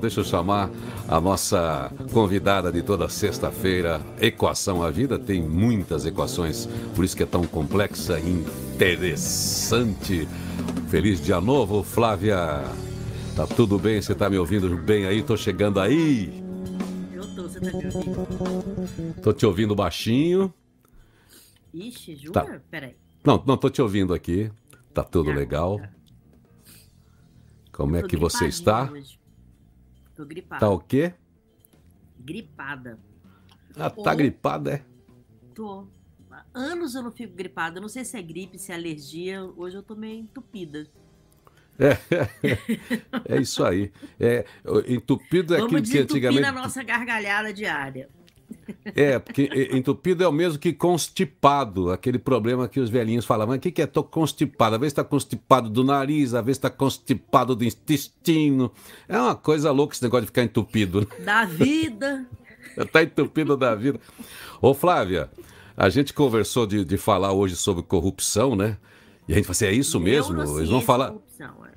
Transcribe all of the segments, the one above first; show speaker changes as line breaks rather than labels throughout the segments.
Deixa eu chamar a nossa convidada de toda sexta-feira. Equação a vida tem muitas equações, por isso que é tão complexa e interessante. Feliz dia novo, Flávia. Tá tudo bem? Você tá me ouvindo bem aí? Tô chegando aí.
Eu tô, você tá me ouvindo?
Tô te ouvindo baixinho.
Ixi, jura?
Tá.
Peraí.
Não, não tô te ouvindo aqui. Tá tudo
Ah,
legal.
tá.
Como é que você está?
hoje. Tô gripada.
Tá o quê?
Gripada.
Ah, tá
Ou-
gripada, é?
Tô. Há anos eu não fico gripada. Eu não sei se é gripe, se é alergia. Hoje eu tô meio entupida.
É, é isso aí. É, entupido é
Vamos
aquilo que antigamente.
na nossa gargalhada diária.
É, porque entupido é o mesmo que constipado, aquele problema que os velhinhos falavam. O que, que é? Tô constipado. Às vezes está constipado do nariz, às vezes está constipado do intestino. É uma coisa louca esse negócio de ficar entupido. né?
Da vida.
Tá entupido da vida. Ô, Flávia, a gente conversou de, de falar hoje sobre corrupção, né? E a gente falou assim: é isso mesmo? Eles vão falar.
corrupção, é.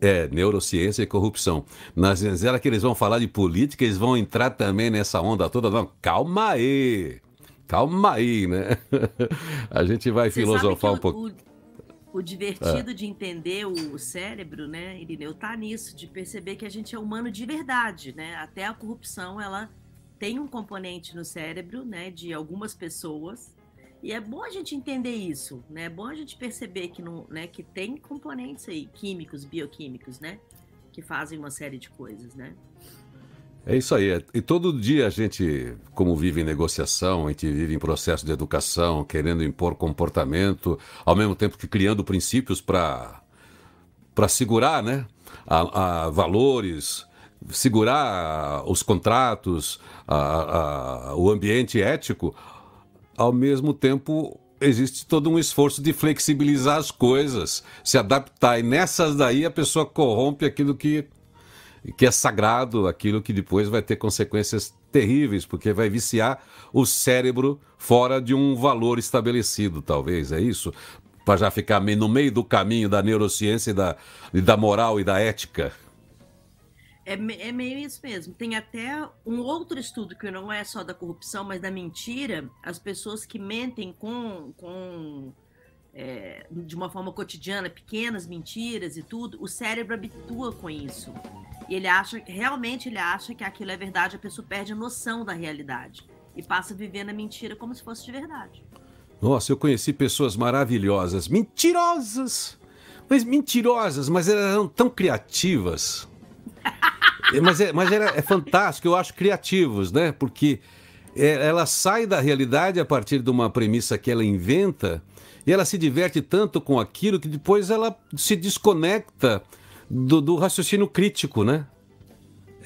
É, neurociência e corrupção. Nas era que eles vão falar de política, eles vão entrar também nessa onda toda. Não, calma aí. Calma aí, né? A gente vai
Você
filosofar um pouco.
O, o divertido de entender o cérebro, né, Irineu, tá nisso, de perceber que a gente é humano de verdade, né? Até a corrupção, ela tem um componente no cérebro, né, de algumas pessoas. E é bom a gente entender isso, né? É bom a gente perceber que, não, né, que tem componentes aí, químicos, bioquímicos, né? Que fazem uma série de coisas, né?
É isso aí. é- E todo dia a gente, como vive em negociação, a gente vive em processo de educação, querendo impor comportamento, ao mesmo tempo que criando princípios para para segurar, né, a, a valores, segurar os contratos, a- a- o ambiente ético. Ao mesmo tempo existe todo um esforço de flexibilizar as coisas, se adaptar. E nessas daí a pessoa corrompe aquilo que que é sagrado, aquilo que depois vai ter consequências terríveis, porque vai viciar o cérebro fora de um valor estabelecido, talvez, é isso? Para já ficar no meio do caminho da neurociência e da, e da moral e da ética.
É, é meio isso mesmo. Tem até um outro estudo que não é só da corrupção, mas da mentira. As pessoas que mentem com, com é, de uma forma cotidiana, pequenas mentiras e tudo, o cérebro habitua com isso. E ele acha, realmente ele acha que aquilo é verdade, a pessoa perde a noção da realidade. E passa a viver na mentira como se fosse de verdade.
Nossa, eu conheci pessoas maravilhosas, mentirosas, mas mentirosas, mas elas eram tão criativas. É, Mas, é, mas era, é fantástico, eu acho criativos, né? Porque é, ela sai da realidade a partir de uma premissa que ela inventa e ela se diverte tanto com aquilo que depois ela se desconecta do, do raciocínio crítico, né?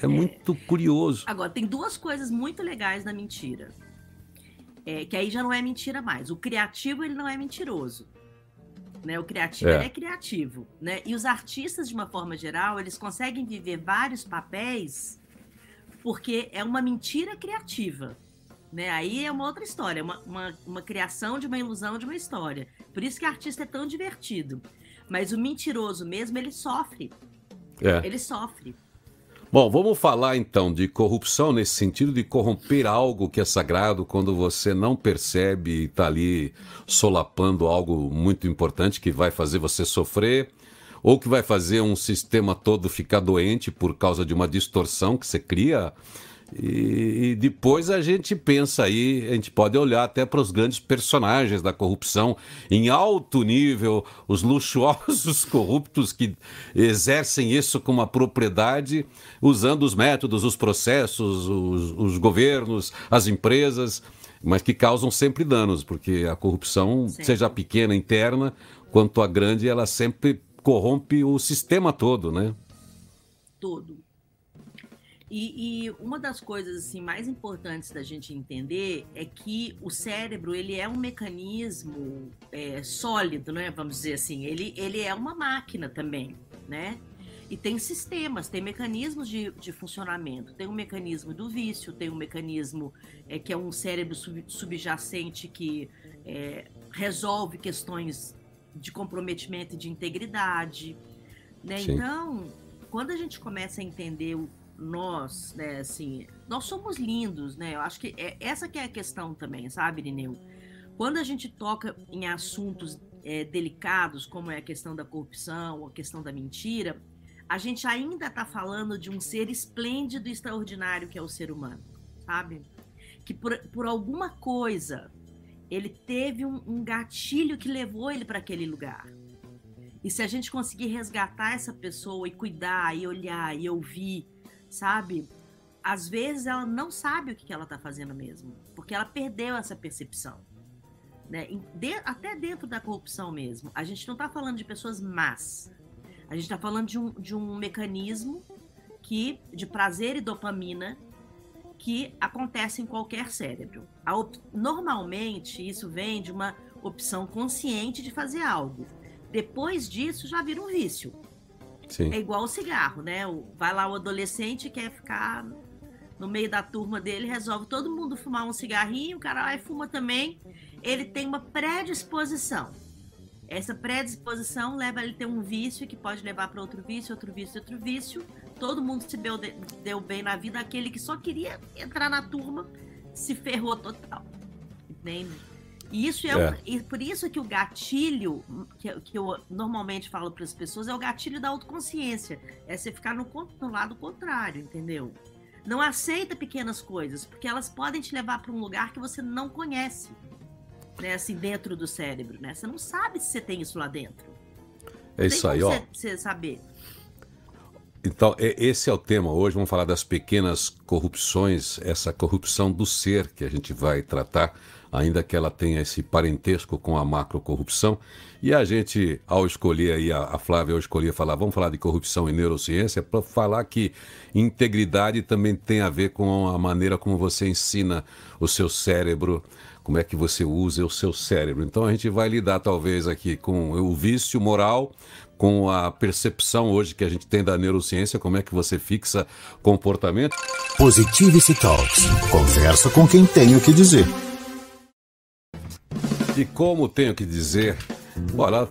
É muito curioso.
Agora, tem duas coisas muito legais na mentira. É, que aí já não é mentira mais. O criativo, ele não é mentiroso. Né? O criativo,
É.
é criativo. Né? E os artistas, de uma forma geral, eles conseguem viver vários papéis porque é uma mentira criativa. Né? Aí é uma outra história, uma, uma, uma criação de uma ilusão de uma história. Por isso que artista é tão divertido. Mas o mentiroso mesmo, ele sofre.
É.
Ele sofre.
Bom, vamos falar então de corrupção nesse sentido de corromper algo que é sagrado quando você não percebe e está ali solapando algo muito importante que vai fazer você sofrer ou que vai fazer um sistema todo ficar doente por causa de uma distorção que você cria. E, e depois a gente pensa aí, a gente pode olhar até para os grandes personagens da corrupção em alto nível, os luxuosos corruptos que exercem isso com uma propriedade, usando os métodos, os processos, os, os governos, as empresas, mas que causam sempre danos, porque a corrupção,
Sempre.
seja pequena interna, quanto a grande, ela sempre corrompe o sistema todo, né?
todo. E, e uma das coisas assim mais importantes da gente entender é que o cérebro ele é um mecanismo é, sólido, né? Vamos dizer assim, ele, ele é uma máquina também, né? E tem sistemas, tem mecanismos de, de funcionamento. Tem o mecanismo do vício, tem o mecanismo é, que é um cérebro sub- subjacente que é, resolve questões de comprometimento e de integridade. Né? Então, quando a gente começa a entender o nós, né, assim, nós somos lindos, né? Eu acho que é, essa que é a questão também, sabe, Irineu? Quando a gente toca em assuntos é, delicados, como é a questão da corrupção, a questão da mentira, a gente ainda está falando de um ser esplêndido e extraordinário que é o ser humano, sabe? Que por, por alguma coisa ele teve um, um gatilho que levou ele para aquele lugar. E se a gente conseguir resgatar essa pessoa e cuidar, e olhar, e ouvir, sabe? Às vezes ela não sabe o que ela está fazendo mesmo, porque ela perdeu essa percepção. Né? Até dentro da corrupção mesmo. A gente não está falando de pessoas más. A gente está falando de um, de um mecanismo que de prazer e dopamina que acontece em qualquer cérebro. Normalmente, isso vem de uma opção consciente de fazer algo. Depois disso, já vira um vício. Sim. É igual o cigarro, né? Vai lá o adolescente quer ficar no meio da turma dele, resolve todo mundo fumar um cigarrinho, o cara lá e fuma também. Ele tem uma predisposição. Essa predisposição leva ele a ter um vício que pode levar para outro vício, outro vício, outro vício. Todo mundo se deu, deu bem na vida, aquele que só queria entrar na turma se ferrou total. Entende? E isso é, é. Um, e por isso que o gatilho que, que eu normalmente falo para as pessoas é o gatilho da autoconsciência. É você ficar no, no lado contrário, entendeu? Não aceita pequenas coisas, porque elas podem te levar para um lugar que você não conhece, né? Assim, dentro do cérebro, né? Você não sabe se você tem isso lá dentro.
É isso aí, ó. Você,
você saber.
Então, esse é o tema hoje. Vamos falar das pequenas corrupções, essa corrupção do ser que a gente vai tratar ainda que ela tenha esse parentesco com a macrocorrupção. E a gente, ao escolher aí, a, Flávia, eu escolhi falar, vamos falar de corrupção e neurociência, para falar que integridade também tem a ver com a maneira como você ensina o seu cérebro, como é que você usa o seu cérebro. Então a gente vai lidar talvez aqui com o vício moral, com a percepção hoje que a gente tem da neurociência, como é que você fixa comportamento.
Positivity Talks. Conversa com quem tem o que dizer.
E como tenho que dizer, bora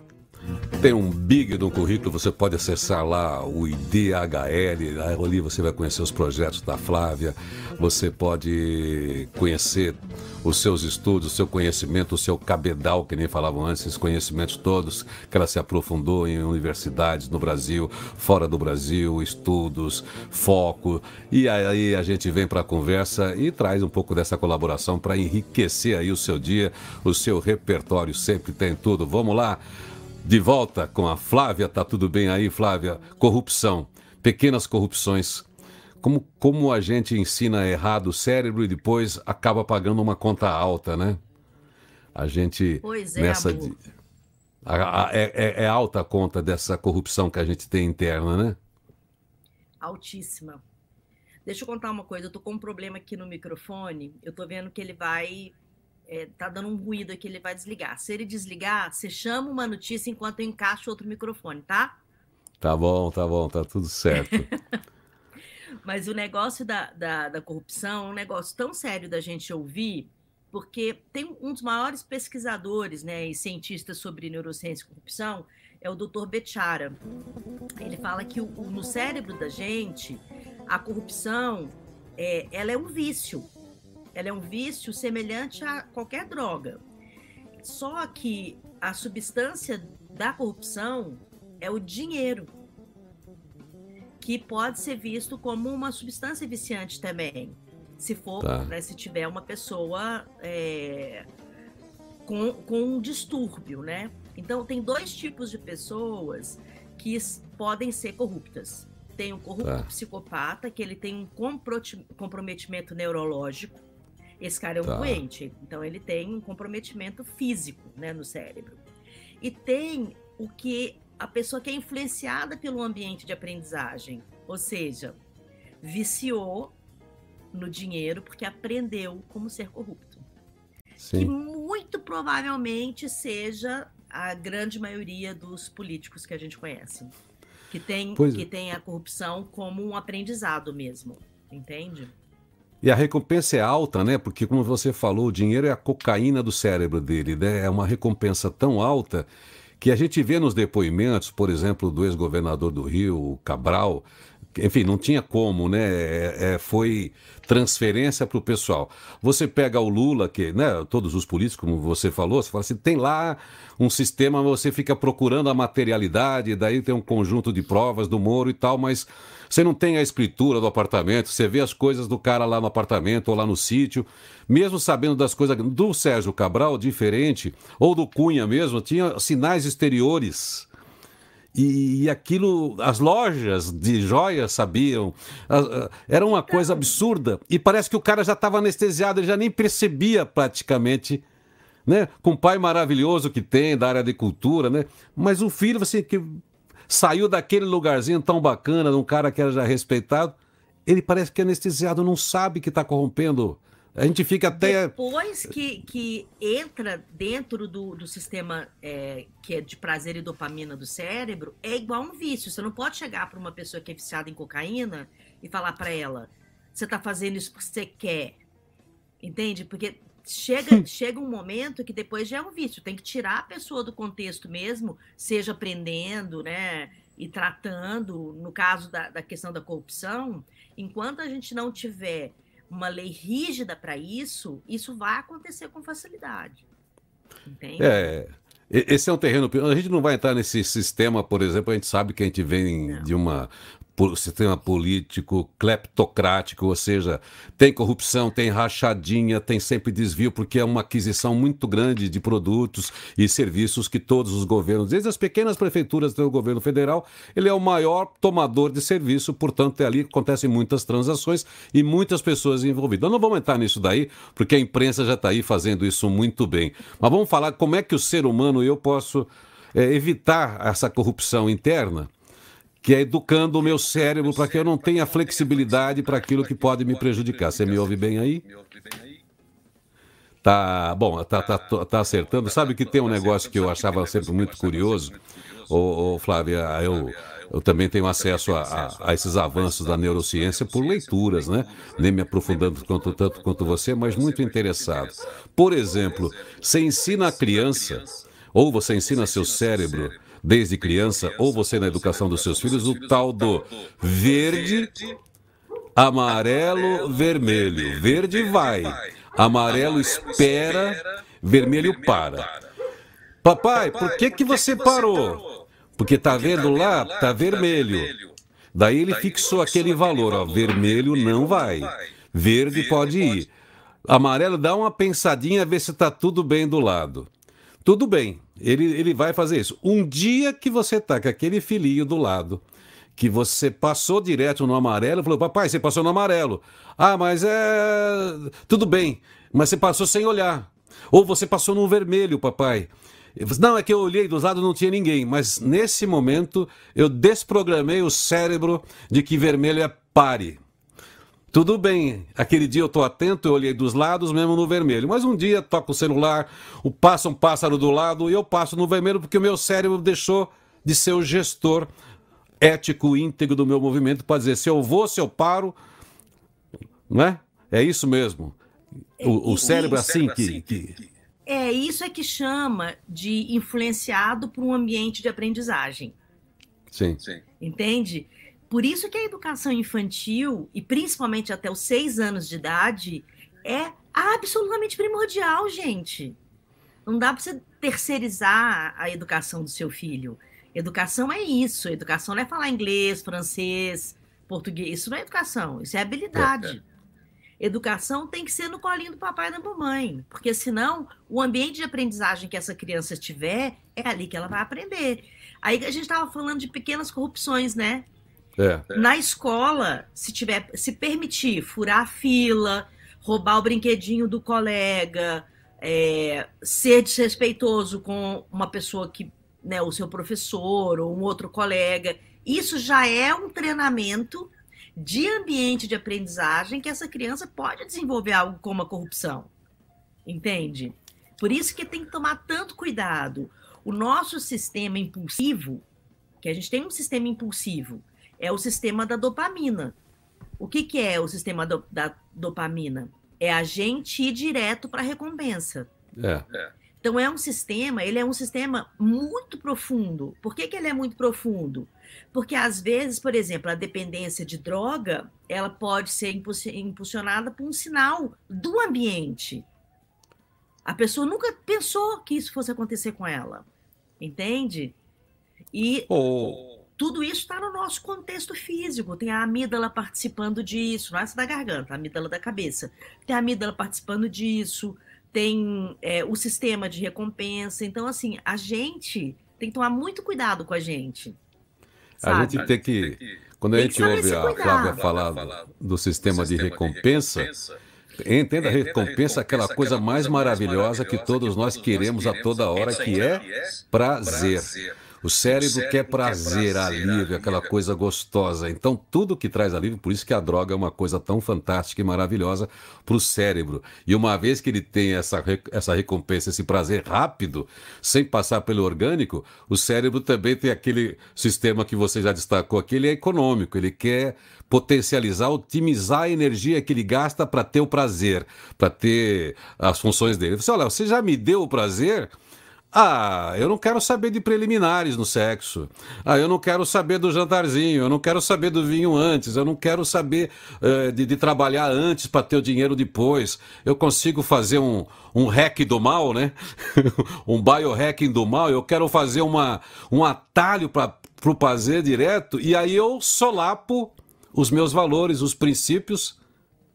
tem um big no currículo, você pode acessar lá o IDHL, ali você vai conhecer os projetos da Flávia, você pode conhecer os seus estudos, o seu conhecimento, o seu cabedal, que nem falavam antes, esses conhecimentos todos que ela se aprofundou em universidades no Brasil, fora do Brasil, estudos, foco. E aí a gente vem para a conversa e traz um pouco dessa colaboração para enriquecer aí o seu dia, o seu repertório, sempre tem tudo. Vamos lá? De volta com a Flávia, tá tudo bem aí, Flávia? Corrupção, pequenas corrupções. Como, como a gente ensina errado o cérebro e depois acaba pagando uma conta alta, né? A gente
pois é, nessa
de, a, a, é, é alta a conta dessa corrupção que a gente tem interna, né?
Altíssima. Deixa eu contar uma coisa, eu tô com um problema aqui no microfone, eu tô vendo que ele vai é, tá dando um ruído aqui, ele vai desligar. Se ele desligar, você chama uma notícia enquanto eu encaixo outro microfone, tá?
Tá bom, tá bom, tá tudo certo.
Mas o negócio da, da, da, corrupção é um negócio tão sério da gente ouvir, porque tem um dos maiores pesquisadores né, e cientistas sobre neurociência e corrupção, é o Dr. Bechara. Ele fala que o, no cérebro da gente, a corrupção é, ela é um vício. Ela é um vício semelhante a qualquer droga. Só que a substância da corrupção é o dinheiro, que pode ser visto como uma substância viciante também, se for, tá. né, se tiver uma pessoa é, com, com um distúrbio, né? Então tem dois tipos de pessoas que podem ser corruptas. Tem o corrupto tá. psicopata, que ele tem um comprometimento neurológico, esse cara é um tá. doente, então ele tem um comprometimento físico né, no cérebro. E tem o que a pessoa que é influenciada pelo ambiente de aprendizagem, ou seja, viciou no dinheiro porque aprendeu como ser corrupto. Sim. Que muito provavelmente seja a grande maioria dos políticos que a gente conhece. Que tem, que é. tem a corrupção como um aprendizado mesmo. Entende?
E a recompensa é alta, né? Porque, como você falou, o dinheiro é a cocaína do cérebro dele, né? É uma recompensa tão alta que a gente vê nos depoimentos, por exemplo, do ex-governador do Rio, Cabral, enfim, não tinha como, né? É, é, foi transferência para o pessoal. Você pega o Lula, que, né, todos os políticos, como você falou, você fala assim, tem lá um sistema, você fica procurando a materialidade, daí tem um conjunto de provas do Moro e tal, mas você não tem a escritura do apartamento, você vê as coisas do cara lá no apartamento ou lá no sítio, mesmo sabendo das coisas do Sérgio Cabral, diferente, ou do Cunha mesmo, tinha sinais exteriores e, e, aquilo, as lojas de joias sabiam. Era uma coisa absurda. E parece que o cara já estava anestesiado, ele já nem percebia praticamente. Né? Com o pai maravilhoso que tem da área de cultura, né? Mas o filho, assim, que saiu daquele lugarzinho tão bacana, de um cara que era já respeitado, ele parece que é anestesiado, não sabe que está corrompendo a gente fica até.
Depois que, que entra dentro do, do sistema é, que é de prazer e dopamina do cérebro, é igual um vício. Você não pode chegar para uma pessoa que é viciada em cocaína e falar para ela: você está fazendo isso porque você quer. Entende? Porque chega, chega um momento que depois já é um vício. Tem que tirar a pessoa do contexto mesmo, seja aprendendo, né? E tratando, no caso da, da questão da corrupção, enquanto a gente não tiver uma lei rígida para isso, isso vai acontecer com facilidade. Entende?
É. Esse é um terreno. A gente não vai entrar nesse sistema, por exemplo, a gente sabe que a gente vem não. de uma sistema político cleptocrático, ou seja, tem corrupção, tem rachadinha, tem sempre desvio, porque é uma aquisição muito grande de produtos e serviços que todos os governos, desde as pequenas prefeituras até o governo federal, ele é o maior tomador de serviço, portanto, é ali que acontecem muitas transações e muitas pessoas envolvidas. Nós não vamos entrar nisso daí, porque a imprensa já está aí fazendo isso muito bem. Mas vamos falar como é que o ser humano, eu posso é, evitar essa corrupção interna que é educando o meu cérebro para que eu não tenha flexibilidade para aquilo que pode me prejudicar. Você me ouve bem aí? Tá, bom, tá, tá, tá acertando. Sabe que tem um negócio que eu achava sempre muito curioso, ô, ô Flávia, eu, eu também tenho acesso a, a, a, esses avanços da neurociência por leituras, né? Nem me aprofundando tanto quanto você, mas muito interessado. Por exemplo, você ensina a criança, ou você ensina seu cérebro desde criança, ou você na educação dos seus filhos, o tal do verde, amarelo, vermelho. Verde vai, amarelo espera, vermelho para. Papai, por que, que você parou? Porque tá vendo lá, tá vermelho. Daí ele fixou aquele valor, ó, vermelho não vai, verde pode ir. Amarelo dá uma pensadinha, ver se está tudo bem do lado. Tudo bem, ele, ele vai fazer isso. Um dia que você está com aquele filhinho do lado, que você passou direto no amarelo, falou, papai, você passou no amarelo. Ah, mas é. Tudo bem, mas você passou sem olhar. Ou você passou no vermelho, papai. Não, é que eu olhei dos lados não tinha ninguém, mas nesse momento eu desprogramei o cérebro de que vermelho é pare. Tudo bem, aquele dia eu estou atento, eu olhei dos lados, mesmo no vermelho. Mas um dia toco o celular, o passa um pássaro do lado e eu passo no vermelho porque o meu cérebro deixou de ser o gestor ético íntegro do meu movimento para dizer se eu vou, se eu paro, não é? É isso mesmo. O, o cérebro é assim que, que.
É isso é que chama de influenciado por um ambiente de aprendizagem.
Sim. Sim.
Entende? Por isso que a educação infantil, e principalmente até os seis anos de idade, é absolutamente primordial, gente. Não dá para você terceirizar a educação do seu filho. Educação é isso. Educação não é falar inglês, francês, português. Isso não é educação, isso é habilidade. É, é. Educação tem que ser no colinho do papai e da mamãe, porque senão o ambiente de aprendizagem que essa criança tiver é ali que ela vai aprender. Aí a gente estava falando de pequenas corrupções, né?
É.
Na escola, se tiver, se permitir furar a fila, roubar o brinquedinho do colega, é, ser desrespeitoso com uma pessoa que, né, o seu professor ou um outro colega, isso já é um treinamento de ambiente de aprendizagem que essa criança pode desenvolver algo como a corrupção. Entende? Por isso que tem que tomar tanto cuidado. O nosso sistema impulsivo, que a gente tem um sistema impulsivo, é o sistema da dopamina. O que, que é o sistema do, da dopamina? É a gente ir direto para a recompensa.
É. é.
Então é um sistema, ele é um sistema muito profundo. Por que, que ele é muito profundo? Porque às vezes, por exemplo, a dependência de droga, ela pode ser impulsionada por um sinal do ambiente. A pessoa nunca pensou que isso fosse acontecer com ela, entende? E oh. Tudo isso está no nosso contexto físico. Tem a amígdala participando disso, não é essa da garganta, a amígdala da cabeça. Tem a amígdala participando disso, tem é, o sistema de recompensa. Então, assim, a gente tem que tomar muito cuidado com a gente.
Sabe? A gente tem que. Quando a gente ouve a Flávia falar do sistema de recompensa, entenda a recompensa aquela coisa mais maravilhosa que todos nós queremos a toda hora, que é prazer. O cérebro quer prazer, alívio, aquela coisa gostosa. Então, tudo que traz alívio, por isso que a droga é uma coisa tão fantástica e maravilhosa para o cérebro. E uma vez que ele tem essa, essa recompensa, esse prazer rápido, sem passar pelo orgânico, o cérebro também tem aquele sistema que você já destacou aqui, ele é econômico, ele quer potencializar, otimizar a energia que ele gasta para ter o prazer, para ter as funções dele. Você, olha, você já me deu o prazer? Ah, eu não quero saber de preliminares no sexo. Ah, eu não quero saber do jantarzinho. Eu não quero saber do vinho antes. Eu não quero saber uh, de, de, trabalhar antes para ter o dinheiro depois. Eu consigo fazer um, um hack do mal, né? um biohacking do mal. Eu quero fazer uma, um atalho para o prazer direto. E aí eu solapo os meus valores, os princípios,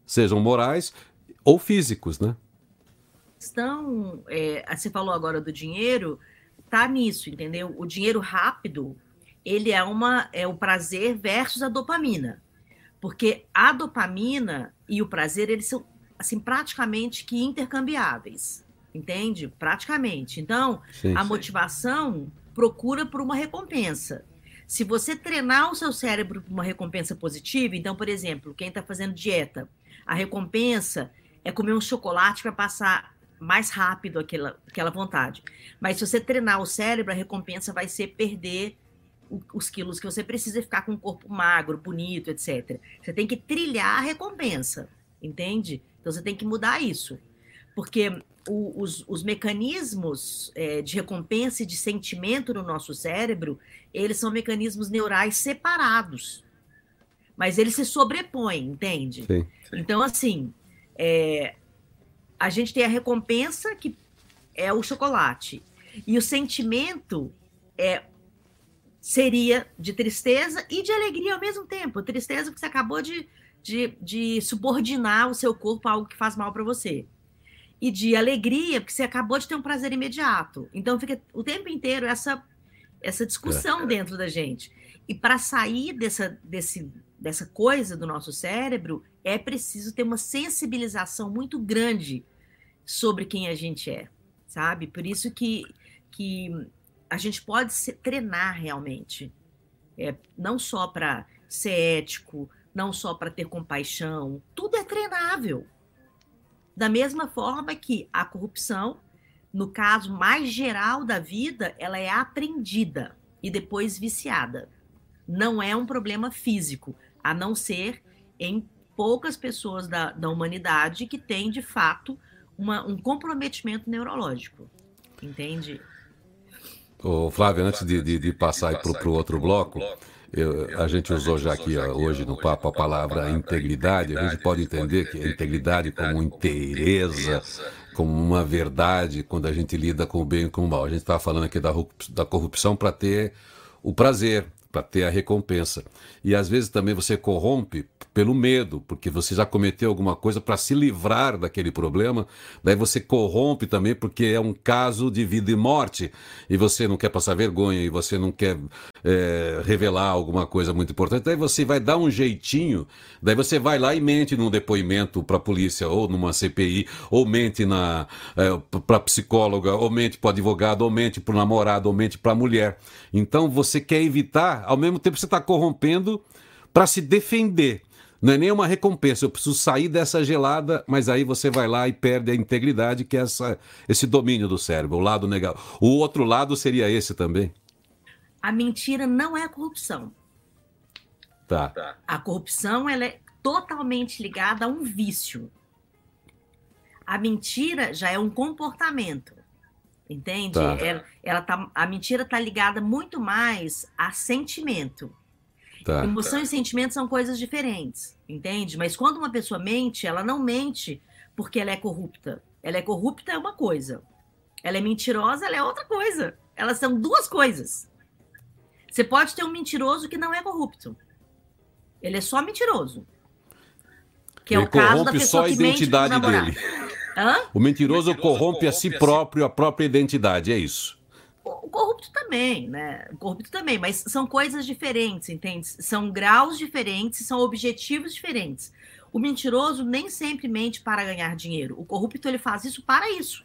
sejam morais ou físicos, né?
Questão, é, você falou agora do dinheiro, tá nisso, entendeu? O dinheiro rápido, ele é uma é o prazer versus a dopamina. Porque a dopamina e o prazer, eles são assim praticamente que intercambiáveis, entende? Praticamente. Então, sim, a sim. motivação procura por uma recompensa. Se você treinar o seu cérebro para uma recompensa positiva, então, por exemplo, quem está fazendo dieta, a recompensa é comer um chocolate para passar mais rápido aquela, aquela vontade. Mas se você treinar o cérebro, a recompensa vai ser perder o, os quilos que você precisa e ficar com um corpo magro, bonito, etc. Você tem que trilhar a recompensa, entende? Então você tem que mudar isso. Porque o, os, os, mecanismos é, de recompensa e de sentimento no nosso cérebro, eles são mecanismos neurais separados. Mas eles se sobrepõem, entende? Sim, sim. Então, assim, é, a gente tem a recompensa, que é o chocolate. E o sentimento é seria de tristeza e de alegria ao mesmo tempo. Tristeza porque você acabou de, de, de subordinar o seu corpo a algo que faz mal para você. E de alegria porque você acabou de ter um prazer imediato. Então fica o tempo inteiro essa, essa discussão é. dentro da gente. E para sair dessa, desse, dessa coisa do nosso cérebro, é preciso ter uma sensibilização muito grande sobre quem a gente é, sabe? Por isso que, que a gente pode se, treinar realmente, é, não só para ser ético, não só para ter compaixão, tudo é treinável. Da mesma forma que a corrupção, no caso mais geral da vida, ela é aprendida e depois viciada. Não é um problema físico, a não ser em poucas pessoas da, da humanidade que têm, de fato, uma, um comprometimento neurológico. Entende?
Ô, Flávio, antes de, de, de passar para o outro bloco, eu, a gente usou já aqui hoje no papo a palavra integridade. A gente pode entender que a integridade como inteireza, como uma verdade, quando a gente lida com o bem e com o mal. A gente estava falando aqui da, da corrupção para ter o prazer, para ter a recompensa. E às vezes também você corrompe pelo medo, porque você já cometeu alguma coisa para se livrar daquele problema, daí você corrompe também porque é um caso de vida e morte, e você não quer passar vergonha, e você não quer é, revelar alguma coisa muito importante, daí você vai dar um jeitinho, daí você vai lá e mente num depoimento para a polícia, ou numa CPI, ou mente na é, para psicóloga, ou mente para advogado, ou mente para o namorado, ou mente para a mulher. Então você quer evitar, ao mesmo tempo você está corrompendo para se defender. Não é nem uma recompensa, eu preciso sair dessa gelada, mas aí você vai lá e perde a integridade, que é essa, esse domínio do cérebro, o lado negativo. O outro lado seria esse também?
A mentira não é corrupção.
Tá.
A corrupção ela é totalmente ligada a um vício. A mentira já é um comportamento. Entende? Tá. Ela, ela tá, a mentira está ligada muito mais a sentimento. Tá. Emoção e sentimento são coisas diferentes, entende? Mas quando uma pessoa mente, ela não mente porque ela é corrupta. Ela é corrupta é uma coisa. Ela é mentirosa, ela é outra coisa. Elas são duas coisas. Você pode ter um mentiroso que não é corrupto. Ele é só mentiroso.
Que é Ele o caso da pessoa só a identidade dele. Hã? O mentiroso, o mentiroso corrompe, a si próprio, a própria identidade, é isso.
O corrupto também, né? O corrupto também, mas são coisas diferentes, entende? São graus diferentes, são objetivos diferentes. O mentiroso nem sempre mente para ganhar dinheiro. O corrupto ele faz isso para isso.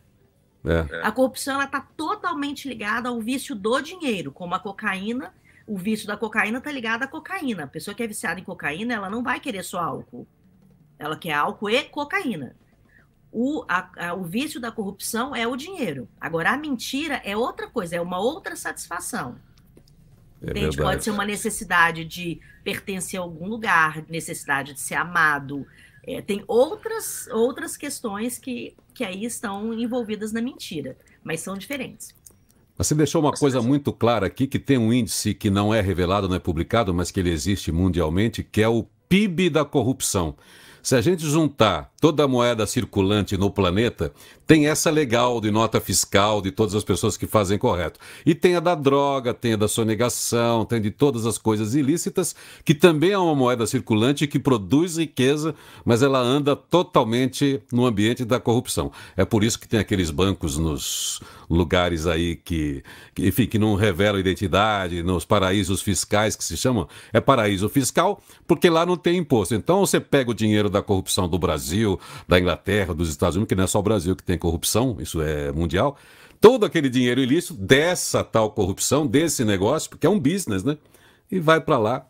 É. A corrupção ela está totalmente ligada ao vício do dinheiro, como a cocaína o vício da cocaína está ligado à cocaína. A pessoa que é viciada em cocaína, ela não vai querer só álcool. Ela quer álcool e cocaína. O, a, a, o vício da corrupção é o dinheiro. Agora, a mentira é outra coisa, é uma outra satisfação. É? Pode ser uma necessidade de pertencer a algum lugar, necessidade de ser amado. É, tem outras, outras questões que, que aí estão envolvidas na mentira, mas são diferentes.
Você deixou uma coisa muito clara aqui, que tem um índice que não é revelado, não é publicado, mas que ele existe mundialmente, que é o PIB da corrupção. Se a gente juntar toda a moeda circulante no planeta, tem essa legal de nota fiscal de todas as pessoas que fazem correto. E tem a da droga, tem a da sonegação, tem de todas as coisas ilícitas, que também é uma moeda circulante que produz riqueza, mas ela anda totalmente no ambiente da corrupção. É por isso que tem aqueles bancos nos lugares aí que, que enfim, que não revelam identidade, nos paraísos fiscais que se chamam. É paraíso fiscal porque lá não tem imposto. Então você pega o dinheiro da corrupção do Brasil, da Inglaterra, dos Estados Unidos, que não é só o Brasil que tem corrupção, isso é mundial. Todo aquele dinheiro ilícito dessa tal corrupção, desse negócio, porque é um business, né? E vai para lá.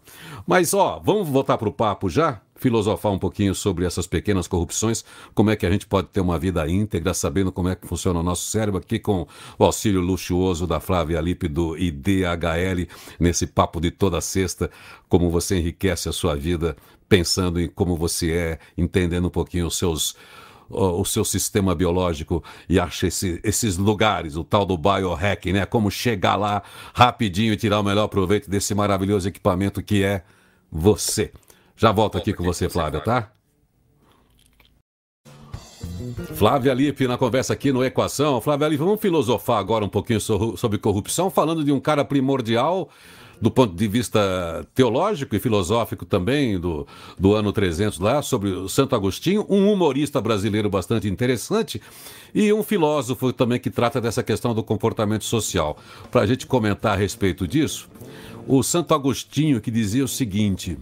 Mas, ó, vamos voltar para o papo já? Filosofar um pouquinho sobre essas pequenas corrupções, como é que a gente pode ter uma vida íntegra, sabendo como é que funciona o nosso cérebro, aqui com o auxílio luxuoso da Flávia Lipe do IDHL, nesse papo de toda sexta, como você enriquece a sua vida pensando em como você é, entendendo um pouquinho os seus o seu sistema biológico e acha esse, esses lugares, o tal do biohacking, né? Como chegar lá rapidinho e tirar o melhor proveito desse maravilhoso equipamento que é você. Já volto aqui com você, Flávia, tá? Flávia Lipe na conversa aqui no Equação. Flávia Lipe, vamos filosofar agora um pouquinho sobre corrupção, falando de um cara primordial do ponto de vista teológico e filosófico também, do, do ano 300 lá, sobre o Santo Agostinho, um humorista brasileiro bastante interessante e um filósofo também que trata dessa questão do comportamento social. Para a gente comentar a respeito disso, o Santo Agostinho que dizia o seguinte: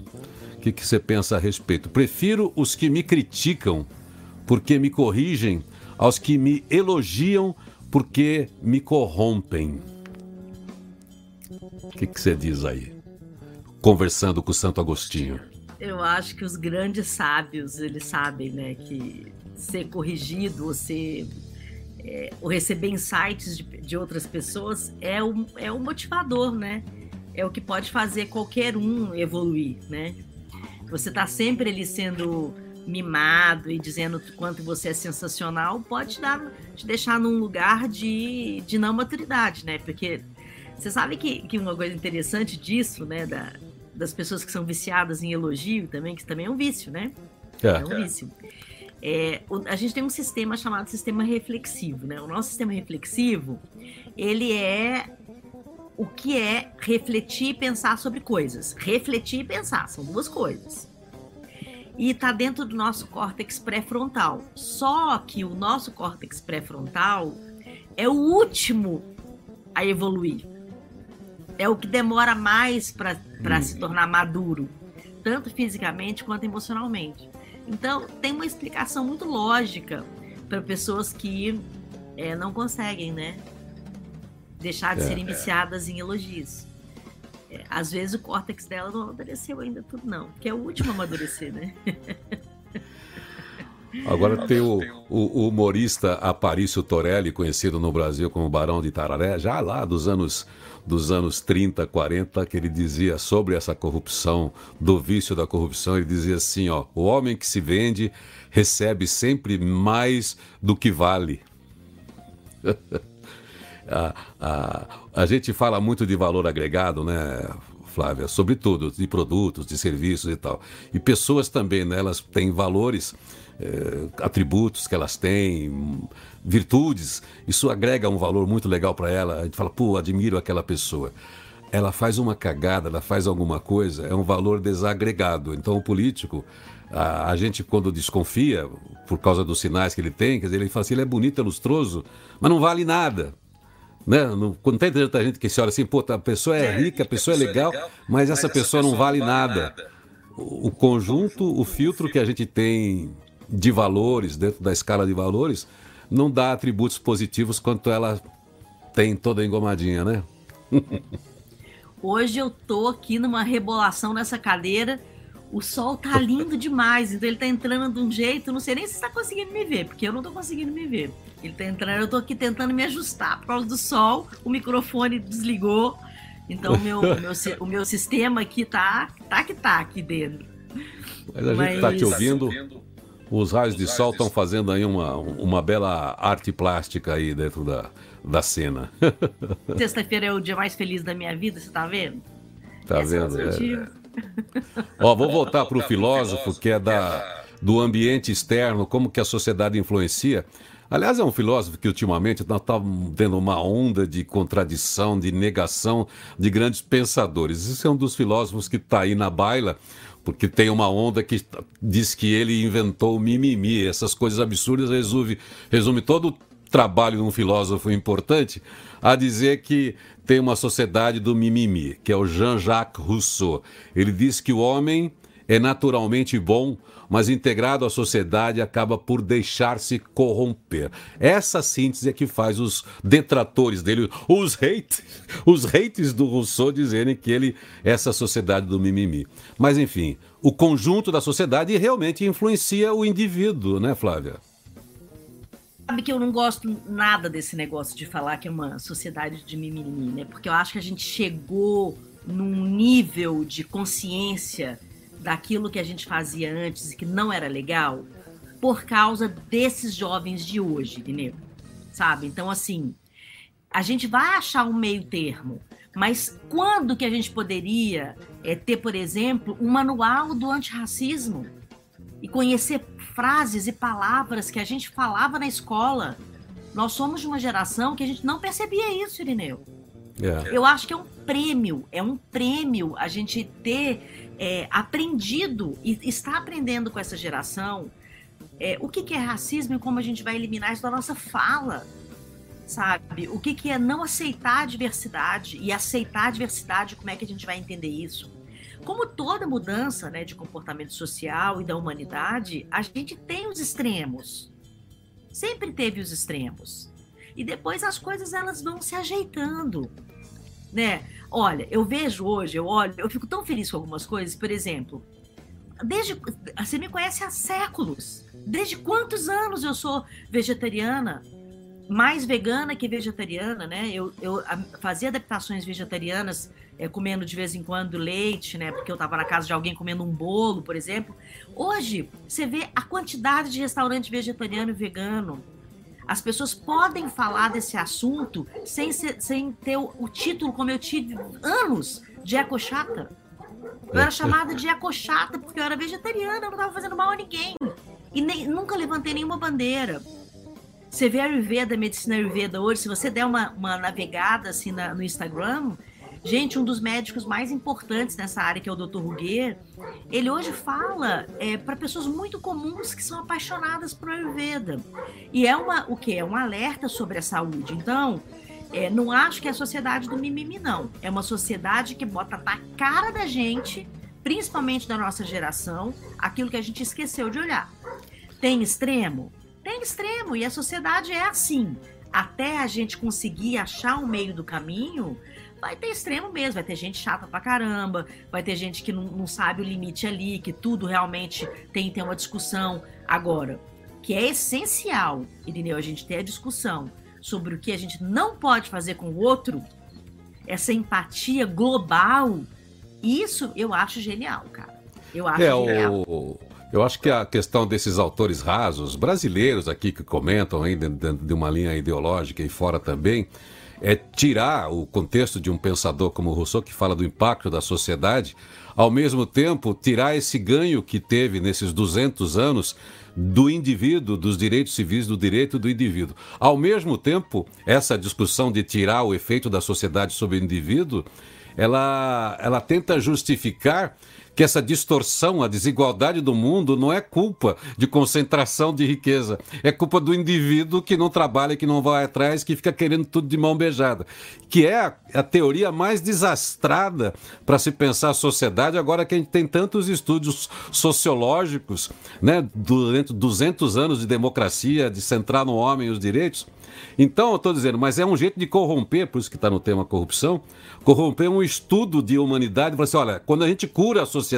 que, que você pensa a respeito? Prefiro os que me criticam porque me corrigem aos que me elogiam porque me corrompem. O que, que você diz aí? Conversando com o Santo Agostinho.
Eu acho que os grandes sábios, eles sabem, né, que ser corrigido ou ser é, ou receber insights de, de outras pessoas é o, é o motivador, né? É o que pode fazer qualquer um evoluir, né? Você está sempre ali sendo mimado e dizendo quanto você é sensacional, pode te, dar, te deixar num lugar de, de não maturidade, né? Porque você sabe que, que uma coisa interessante disso, né, da, das pessoas que são viciadas em elogio também, que também é um vício, né? É, é um vício. É, a gente tem um sistema chamado sistema reflexivo, né? O nosso sistema reflexivo, ele é o que é refletir e pensar sobre coisas. Refletir e pensar são duas coisas. E está dentro do nosso córtex pré-frontal. Só que o nosso córtex pré-frontal é o último a evoluir. É o que demora mais para hum. se tornar maduro, tanto fisicamente quanto emocionalmente. Então, tem uma explicação muito lógica para pessoas que é, não conseguem, né? Deixar de é, serem viciadas em elogios. É, às vezes o córtex dela não amadureceu ainda tudo, não, que é o último a amadurecer, né?
Agora tem o, o, o, humorista Aparício Torelli, conhecido no Brasil como Barão de Tararé, já lá dos anos, dos anos 30, 40, que ele dizia sobre essa corrupção, do vício da corrupção, ele dizia assim, ó, o homem que se vende recebe sempre mais do que vale. a, a, a gente fala muito de valor agregado, né, Flávia? Sobretudo de produtos, de serviços e tal. E pessoas também, né? Elas têm valores, eh, atributos que elas têm, virtudes. Isso agrega um valor muito legal para ela. A gente fala, pô, admiro aquela pessoa ela faz uma cagada, ela faz alguma coisa, é um valor desagregado. Então, o político, a, a, gente, quando desconfia, por causa dos sinais que ele tem, quer dizer, ele fala assim: ele é bonito, é lustroso, mas não vale nada. Né? Não, não tem tanta gente que se olha assim, pô, a pessoa é, é rica, a pessoa é legal, mas essa pessoa não vale nada. O conjunto, o filtro que a gente tem de valores, dentro da escala de valores, não dá atributos positivos quanto ela tem toda engomadinha, né?
Hoje eu tô aqui numa rebolação nessa cadeira. O sol tá lindo demais, então ele tá entrando de um jeito, não sei nem se está conseguindo me ver, porque eu não tô conseguindo me ver. Ele tá entrando, eu tô aqui tentando me ajustar por causa do sol, o microfone desligou. Então o meu, o meu, o meu sistema aqui tá, tá que tá aqui dentro.
Mas a gente tá te ouvindo. Os raios de sol estão fazendo aí uma, uma bela arte plástica aí dentro da, da cena.
Sexta-feira é o dia mais feliz da minha vida, você tá vendo?
Tá Esse vendo? É, Ó, vou voltar para o filósofo que é da, do ambiente externo, como que a sociedade influencia. Aliás, é um filósofo que ultimamente estamos tendo uma onda de contradição, de negação de grandes pensadores. Esse é um dos filósofos que está aí na baila, porque tem uma onda que diz que ele inventou o mimimi, essas coisas absurdas, resume, resume todo trabalho de um filósofo importante a dizer que tem uma sociedade do mimimi, que é o Jean-Jacques Rousseau. Ele diz que o homem é naturalmente bom, mas integrado à sociedade acaba por deixar-se corromper. Essa síntese é que faz os detratores dele, os hates, os hates do Rousseau dizerem que ele essa sociedade do mimimi. Mas enfim, o conjunto da sociedade realmente influencia o indivíduo, né, Flávia?
sabe que eu não gosto nada desse negócio de falar que é uma sociedade de mimimi, né? Porque eu acho que a gente chegou num nível de consciência daquilo que a gente fazia antes e que não era legal por causa desses jovens de hoje, entendeu? Sabe? Então, assim, a gente vai achar um meio termo, mas quando que a gente poderia é, ter, por exemplo, um manual do antirracismo e conhecer frases e palavras que a gente falava na escola. Nós somos de uma geração que a gente não percebia isso, Irineu. Yeah. É. Eu acho que é um prêmio, é um prêmio a gente ter é, aprendido e estar aprendendo com essa geração é, o que, que, é racismo e como a gente vai eliminar isso da nossa fala, sabe? O que, que é não aceitar a diversidade e aceitar a diversidade, como é que a gente vai entender isso? Como toda mudança né, de comportamento social e da humanidade, a gente tem os extremos. Sempre teve os extremos. E depois as coisas elas vão se ajeitando. Né? Olha, eu vejo hoje, eu olho, eu fico tão feliz com algumas coisas, por exemplo, desde você me conhece há séculos. Desde quantos anos eu sou vegetariana? mais vegana que vegetariana, né? Eu, eu fazia adaptações vegetarianas, é, comendo de vez em quando leite, né? Porque eu estava na casa de alguém comendo um bolo, por exemplo. Hoje, você vê a quantidade de restaurante vegetariano e vegano. As pessoas podem falar desse assunto sem, ser, sem ter o, o, título, como eu tive anos, de ecochata. Eu era chamada de ecochata porque eu era vegetariana, eu não estava fazendo mal a ninguém. E nem, nunca levantei nenhuma bandeira. Você vê a Ayurveda, a medicina Ayurveda hoje, se você der uma, uma navegada assim na, no Instagram, gente, um dos médicos mais importantes nessa área, que é o Dr. Ruguer, ele hoje fala é, para pessoas muito comuns que são apaixonadas por Ayurveda. E é uma, o que? É um alerta sobre a saúde. Então, é, não acho que é a sociedade do mimimi, não. É uma sociedade que bota na cara da gente, principalmente da nossa geração, aquilo que a gente esqueceu de olhar. Tem extremo? Tem extremo e a sociedade é assim. Até a gente conseguir achar um meio do caminho, vai ter extremo mesmo, vai ter gente chata pra caramba, vai ter gente que não, não sabe o limite ali, que tudo realmente tem que ter uma discussão. Agora, que é essencial, Irineu, a gente ter a discussão sobre o que a gente não pode fazer com o outro, essa empatia global, isso eu acho genial, cara. Eu acho
é, genial. O Eu acho que a questão desses autores rasos, brasileiros aqui que comentam ainda de uma linha ideológica e fora também, é tirar o contexto de um pensador como Rousseau, que fala do impacto da sociedade, ao mesmo tempo tirar esse ganho que teve nesses 200 anos do indivíduo, dos direitos civis, do direito do indivíduo. Ao mesmo tempo, essa discussão de tirar o efeito da sociedade sobre o indivíduo, ela, ela tenta justificar que essa distorção, a desigualdade do mundo não é culpa de concentração de riqueza, é culpa do indivíduo que não trabalha, que não vai atrás, que fica querendo tudo de mão beijada, que é a, a teoria mais desastrada para se pensar a sociedade, agora que a gente tem tantos estudos sociológicos, né, durante 200 anos de democracia, de centrar no homem os direitos. Então, eu estou dizendo, mas é um jeito de corromper, por isso que está no tema corrupção, corromper um estudo de humanidade, para assim, olha, quando a gente cura a sociedade,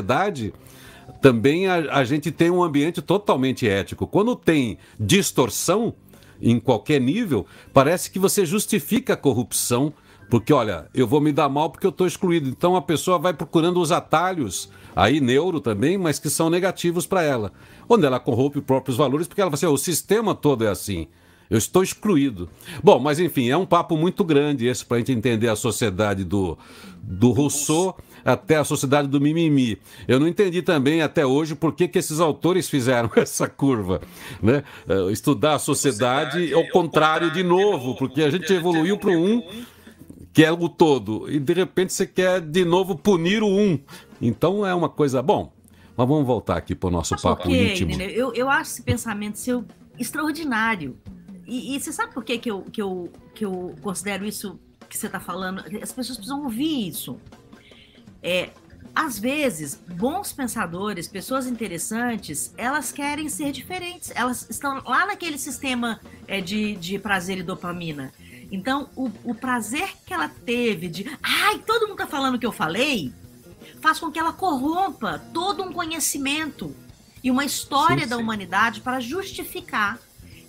também a, a gente tem um ambiente totalmente ético. Quando tem distorção em qualquer nível, parece que você justifica a corrupção, porque, olha, eu vou me dar mal porque eu estou excluído. Então a pessoa vai procurando os atalhos, aí neuro também, mas que são negativos para ela. Onde ela corrompe os próprios valores, porque ela fala assim, o sistema todo é assim. Eu estou excluído. Bom, mas enfim, é um papo muito grande esse para a gente entender a sociedade do, do Rousseau até a sociedade do mimimi. Eu não entendi também até hoje por que, que esses autores fizeram essa curva. Né? Eh, estudar a sociedade, sociedade ao contrário, contrário de novo, porque a gente evoluiu para o um que é o todo, e de repente você quer de novo punir o um. Então é uma coisa. Bom, mas vamos voltar aqui para o nosso mas papo okay, íntimo.
Eu, eu acho esse pensamento seu extraordinário. E, e, você sabe por que, que, eu, que, eu, que eu considero isso que você está falando? As pessoas precisam ouvir isso. É, às vezes, bons pensadores, pessoas interessantes, elas querem ser diferentes. Elas estão lá naquele sistema é, de, de prazer e dopamina. Então, o, o prazer que ela teve de. Ai, todo mundo está falando o que eu falei, faz com que ela corrompa todo um conhecimento e uma história sim, da sim. humanidade para justificar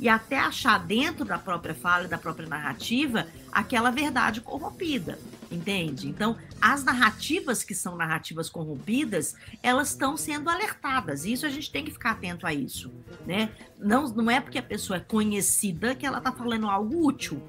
e até achar dentro da própria fala, da própria narrativa, aquela verdade corrompida, entende? Então, as narrativas que são narrativas corrompidas, elas estão sendo alertadas. E isso a gente tem que ficar atento a isso, né? Não, não é porque a pessoa é conhecida que ela está falando algo útil.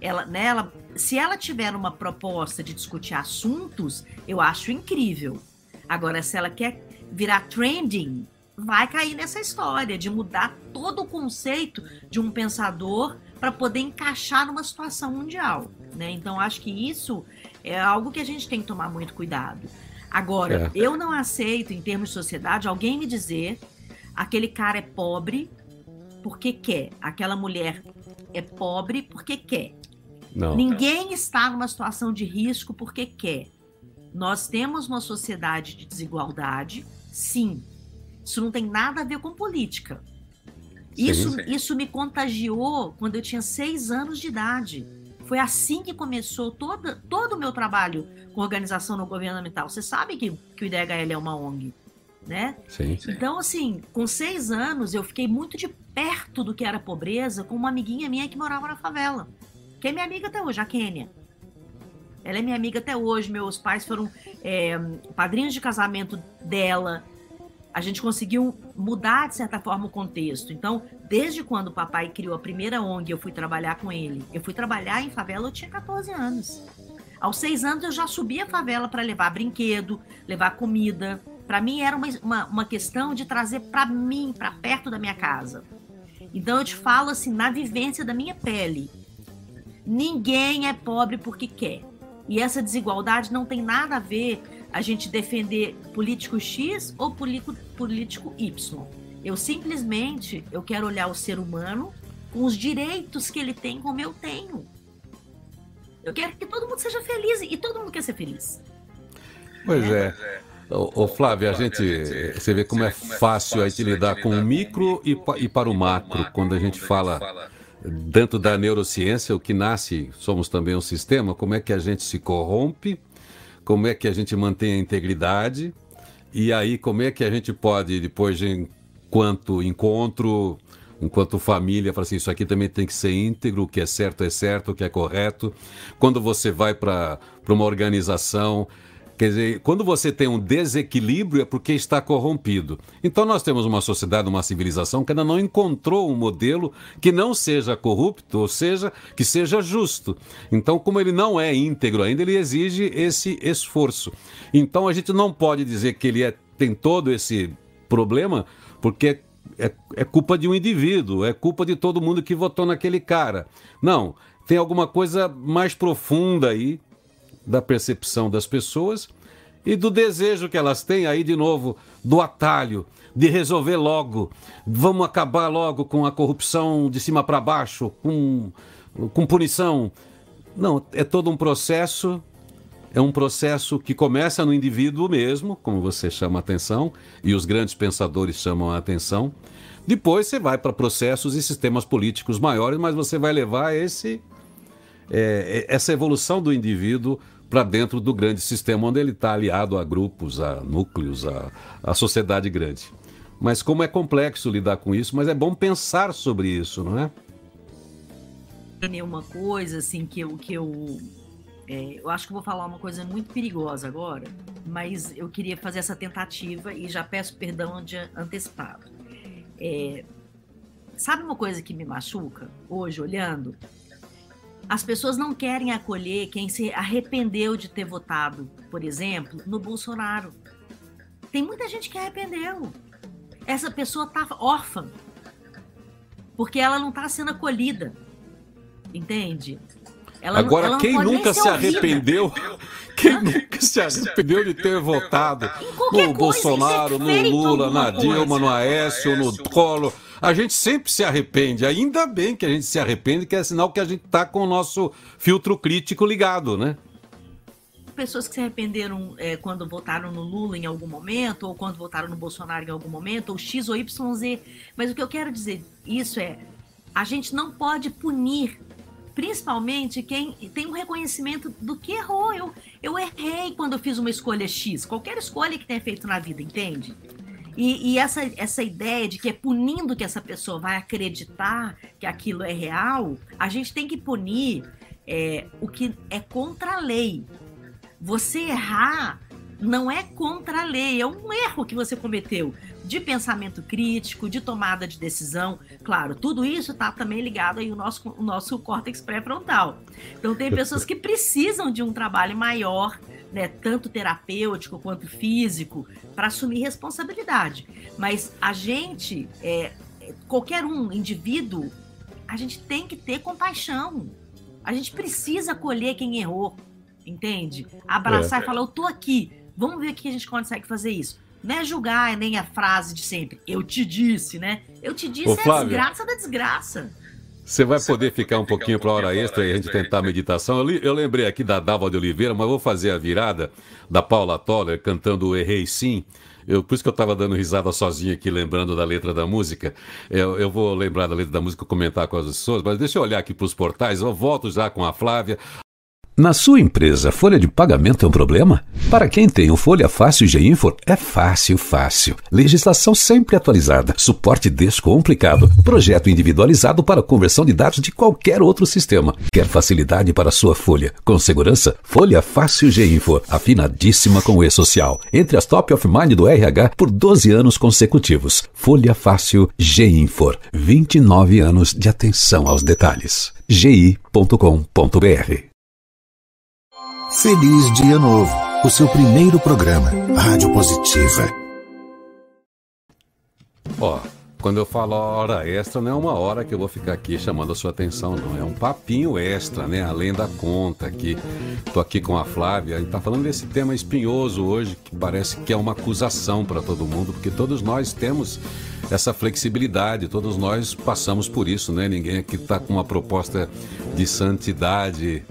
Ela, né, ela, se ela tiver uma proposta de discutir assuntos, eu acho incrível. Agora, se ela quer virar trending, vai cair nessa história de mudar todo o conceito de um pensador para poder encaixar numa situação mundial. Né? Então, acho que isso é algo que a gente tem que tomar muito cuidado. Agora, é. eu não aceito, em termos de sociedade, alguém me dizer aquele cara é pobre porque quer, aquela mulher é pobre porque quer. Não. Ninguém está numa situação de risco porque quer. Nós temos uma sociedade de desigualdade, sim, isso não tem nada a ver com política. Isso, sim, sim. isso me contagiou quando eu tinha seis anos de idade. Foi assim que começou todo, todo o meu trabalho com organização não governamental. Você sabe que, que o IDHL é uma ONG, né?
Sim, sim.
Então, assim, com seis anos, eu fiquei muito de perto do que era pobreza com uma amiguinha minha que morava na favela. Que é minha amiga até hoje, a Kênia. Ela é minha amiga até hoje. Meus pais foram é, padrinhos de casamento dela a gente conseguiu mudar, de certa forma, o contexto. Então, desde quando o papai criou a primeira ONG, eu fui trabalhar com ele. Eu fui trabalhar em favela, eu tinha 14 anos. Aos seis anos, eu já subia a favela para levar brinquedo, levar comida. Para mim, era uma, uma, uma questão de trazer para mim, para perto da minha casa. Então, eu te falo assim, na vivência da minha pele. Ninguém é pobre porque quer. E essa desigualdade não tem nada a ver a gente defender político X ou político, político Y. Eu simplesmente eu quero olhar o ser humano com os direitos que ele tem como eu tenho. Eu quero que todo mundo seja feliz e todo mundo quer ser feliz.
Pois é. Ô, ô Flávio, a gente, você vê como é fácil a gente lidar com o micro e, e para o macro, quando a gente fala dentro da neurociência, o que nasce, somos também um sistema, como é que a gente se corrompe como é que a gente mantém a integridade e aí como é que a gente pode, depois de enquanto encontro, enquanto família, falar assim, isso aqui também tem que ser íntegro, o que é certo é certo, o que é correto. Quando você vai para uma organização, Quer dizer, quando você tem um desequilíbrio é porque está corrompido. Então nós temos uma sociedade, uma civilização que ainda não encontrou um modelo que não seja corrupto, ou seja, que seja justo. Então, como ele não é íntegro ainda, ele exige esse esforço. Então a gente não pode dizer que ele é, tem todo esse problema, porque é, é culpa de um indivíduo, é culpa de todo mundo que votou naquele cara. Não, tem alguma coisa mais profunda aí da percepção das pessoas e do desejo que elas têm aí de novo do atalho, de resolver logo. Vamos acabar logo com a corrupção de cima para baixo, com, com punição. Não, é todo um processo. É um processo que começa no indivíduo mesmo, como você chama a atenção, e os grandes pensadores chamam a atenção. Depois você vai para processos e sistemas políticos maiores, mas você vai levar esse, é, essa evolução do indivíduo para dentro do grande sistema, onde ele está aliado a grupos, a núcleos, a, a sociedade grande. Mas como é complexo lidar com isso, mas é bom pensar sobre isso, não é?
Uma coisa assim que eu, que eu é, eu acho que vou falar uma coisa muito perigosa agora, mas eu queria fazer essa tentativa e já peço perdão de antecipado. É, sabe uma coisa que me machuca hoje, olhando? As pessoas não querem acolher quem se arrependeu de ter votado, por exemplo, no Bolsonaro. Tem muita gente que arrependeu. Essa pessoa está órfã. Porque ela não está sendo acolhida. Entende?
Ela Agora, não, quem nunca se arrependeu? Quem Hã? nunca se arrependeu de ter votado no Bolsonaro, no Lula, na Dilma, coisa. no Aécio, no Collor? A gente sempre se arrepende. Ainda bem que a gente se arrepende, que é sinal que a gente está com o nosso filtro crítico ligado, né?
pessoas que se arrependeram é, quando votaram no Lula em algum momento, ou quando votaram no Bolsonaro em algum momento, ou X ou YZ. Mas o que eu quero dizer isso é, a gente não pode punir, principalmente quem tem um reconhecimento do que errou. Eu, eu errei quando eu fiz uma escolha X, qualquer escolha que tenha feito na vida, entende? E, e, essa, essa ideia de que é punindo que essa pessoa vai acreditar que aquilo é real, a gente tem que punir é, o que é contra a lei. Você errar não é contra a lei, é um erro que você cometeu de pensamento crítico, de tomada de decisão. Claro, tudo isso está também ligado aí ao nosso, o nosso córtex pré-frontal. Então, tem pessoas que precisam de um trabalho maior né, tanto terapêutico quanto físico, para assumir responsabilidade. Mas a gente, é, qualquer um, indivíduo, a gente tem que ter compaixão. A gente precisa acolher quem errou, entende? Abraçar é. e falar, eu tô aqui, vamos ver o que a gente consegue fazer isso. Não é julgar nem a frase de sempre, eu te disse, né? Eu te disse Ô, é a desgraça da desgraça.
Você vai poder ficar um pouquinho para a hora extra e a gente tentar a meditação. Eu, li, eu lembrei aqui da Dava de Oliveira, mas vou fazer a virada da Paula Toller cantando Errei Sim. Eu, por isso que eu estava dando risada sozinho aqui, lembrando da letra da música. Eu, eu, vou lembrar da letra da música, comentar com as pessoas, mas deixa eu olhar aqui para os portais. Eu volto já com a Flávia.
Na sua empresa, folha de pagamento é um problema? Para quem tem o Folha Fácil G-Info, é fácil, fácil. Legislação sempre atualizada, suporte descomplicado, projeto individualizado para conversão de dados de qualquer outro sistema. Quer facilidade para sua folha? Com segurança? Folha Fácil G-Info, afinadíssima com o e-social. Entre as top of mind do RH por 12 anos consecutivos. Folha Fácil G-Info, 29 anos de atenção aos detalhes. gi.com.br
Feliz Dia Novo, o seu primeiro programa, Rádio Positiva.
Ó, quando eu falo hora extra, não é uma hora que eu vou ficar aqui chamando a sua atenção, não. É um papinho extra, né? Além da conta aqui. Tô aqui com a Flávia, gente tá falando desse tema espinhoso hoje, que parece que é uma acusação para todo mundo, porque todos nós temos essa flexibilidade, todos nós passamos por isso, né? Ninguém aqui está com uma proposta de santidade.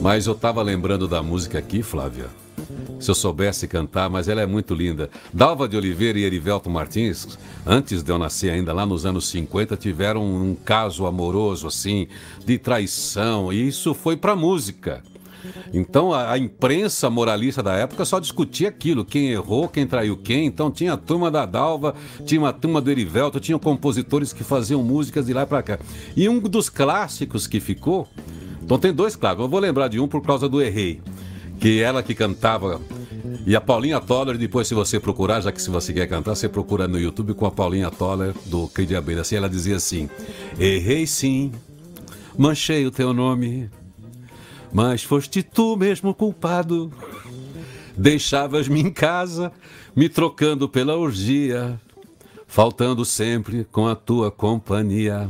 Mas eu estava lembrando da música aqui, Flávia. Se eu soubesse cantar, mas ela é muito linda. Dalva de Oliveira e Erivelto Martins, antes de eu nascer ainda, lá nos anos 50, tiveram um caso amoroso, assim, de traição. E isso foi para música. Então a, a, imprensa moralista da época só discutia aquilo, quem errou, quem traiu quem. Então tinha a turma da Dalva, tinha a turma do Erivelto, tinha compositores que faziam músicas de lá para cá. E um dos clássicos que ficou, então tem dois clássicos, eu vou lembrar de um por causa do Errei, que ela que cantava E a Paulinha Toller, depois, se você procurar, já que se você quer cantar, você procura no YouTube com a Paulinha Toller do Cid Abelha. Assim ela dizia assim: Errei sim, manchei o teu nome, mas foste tu mesmo culpado. Deixavas-me em casa, me trocando pela orgia, faltando sempre com a tua companhia.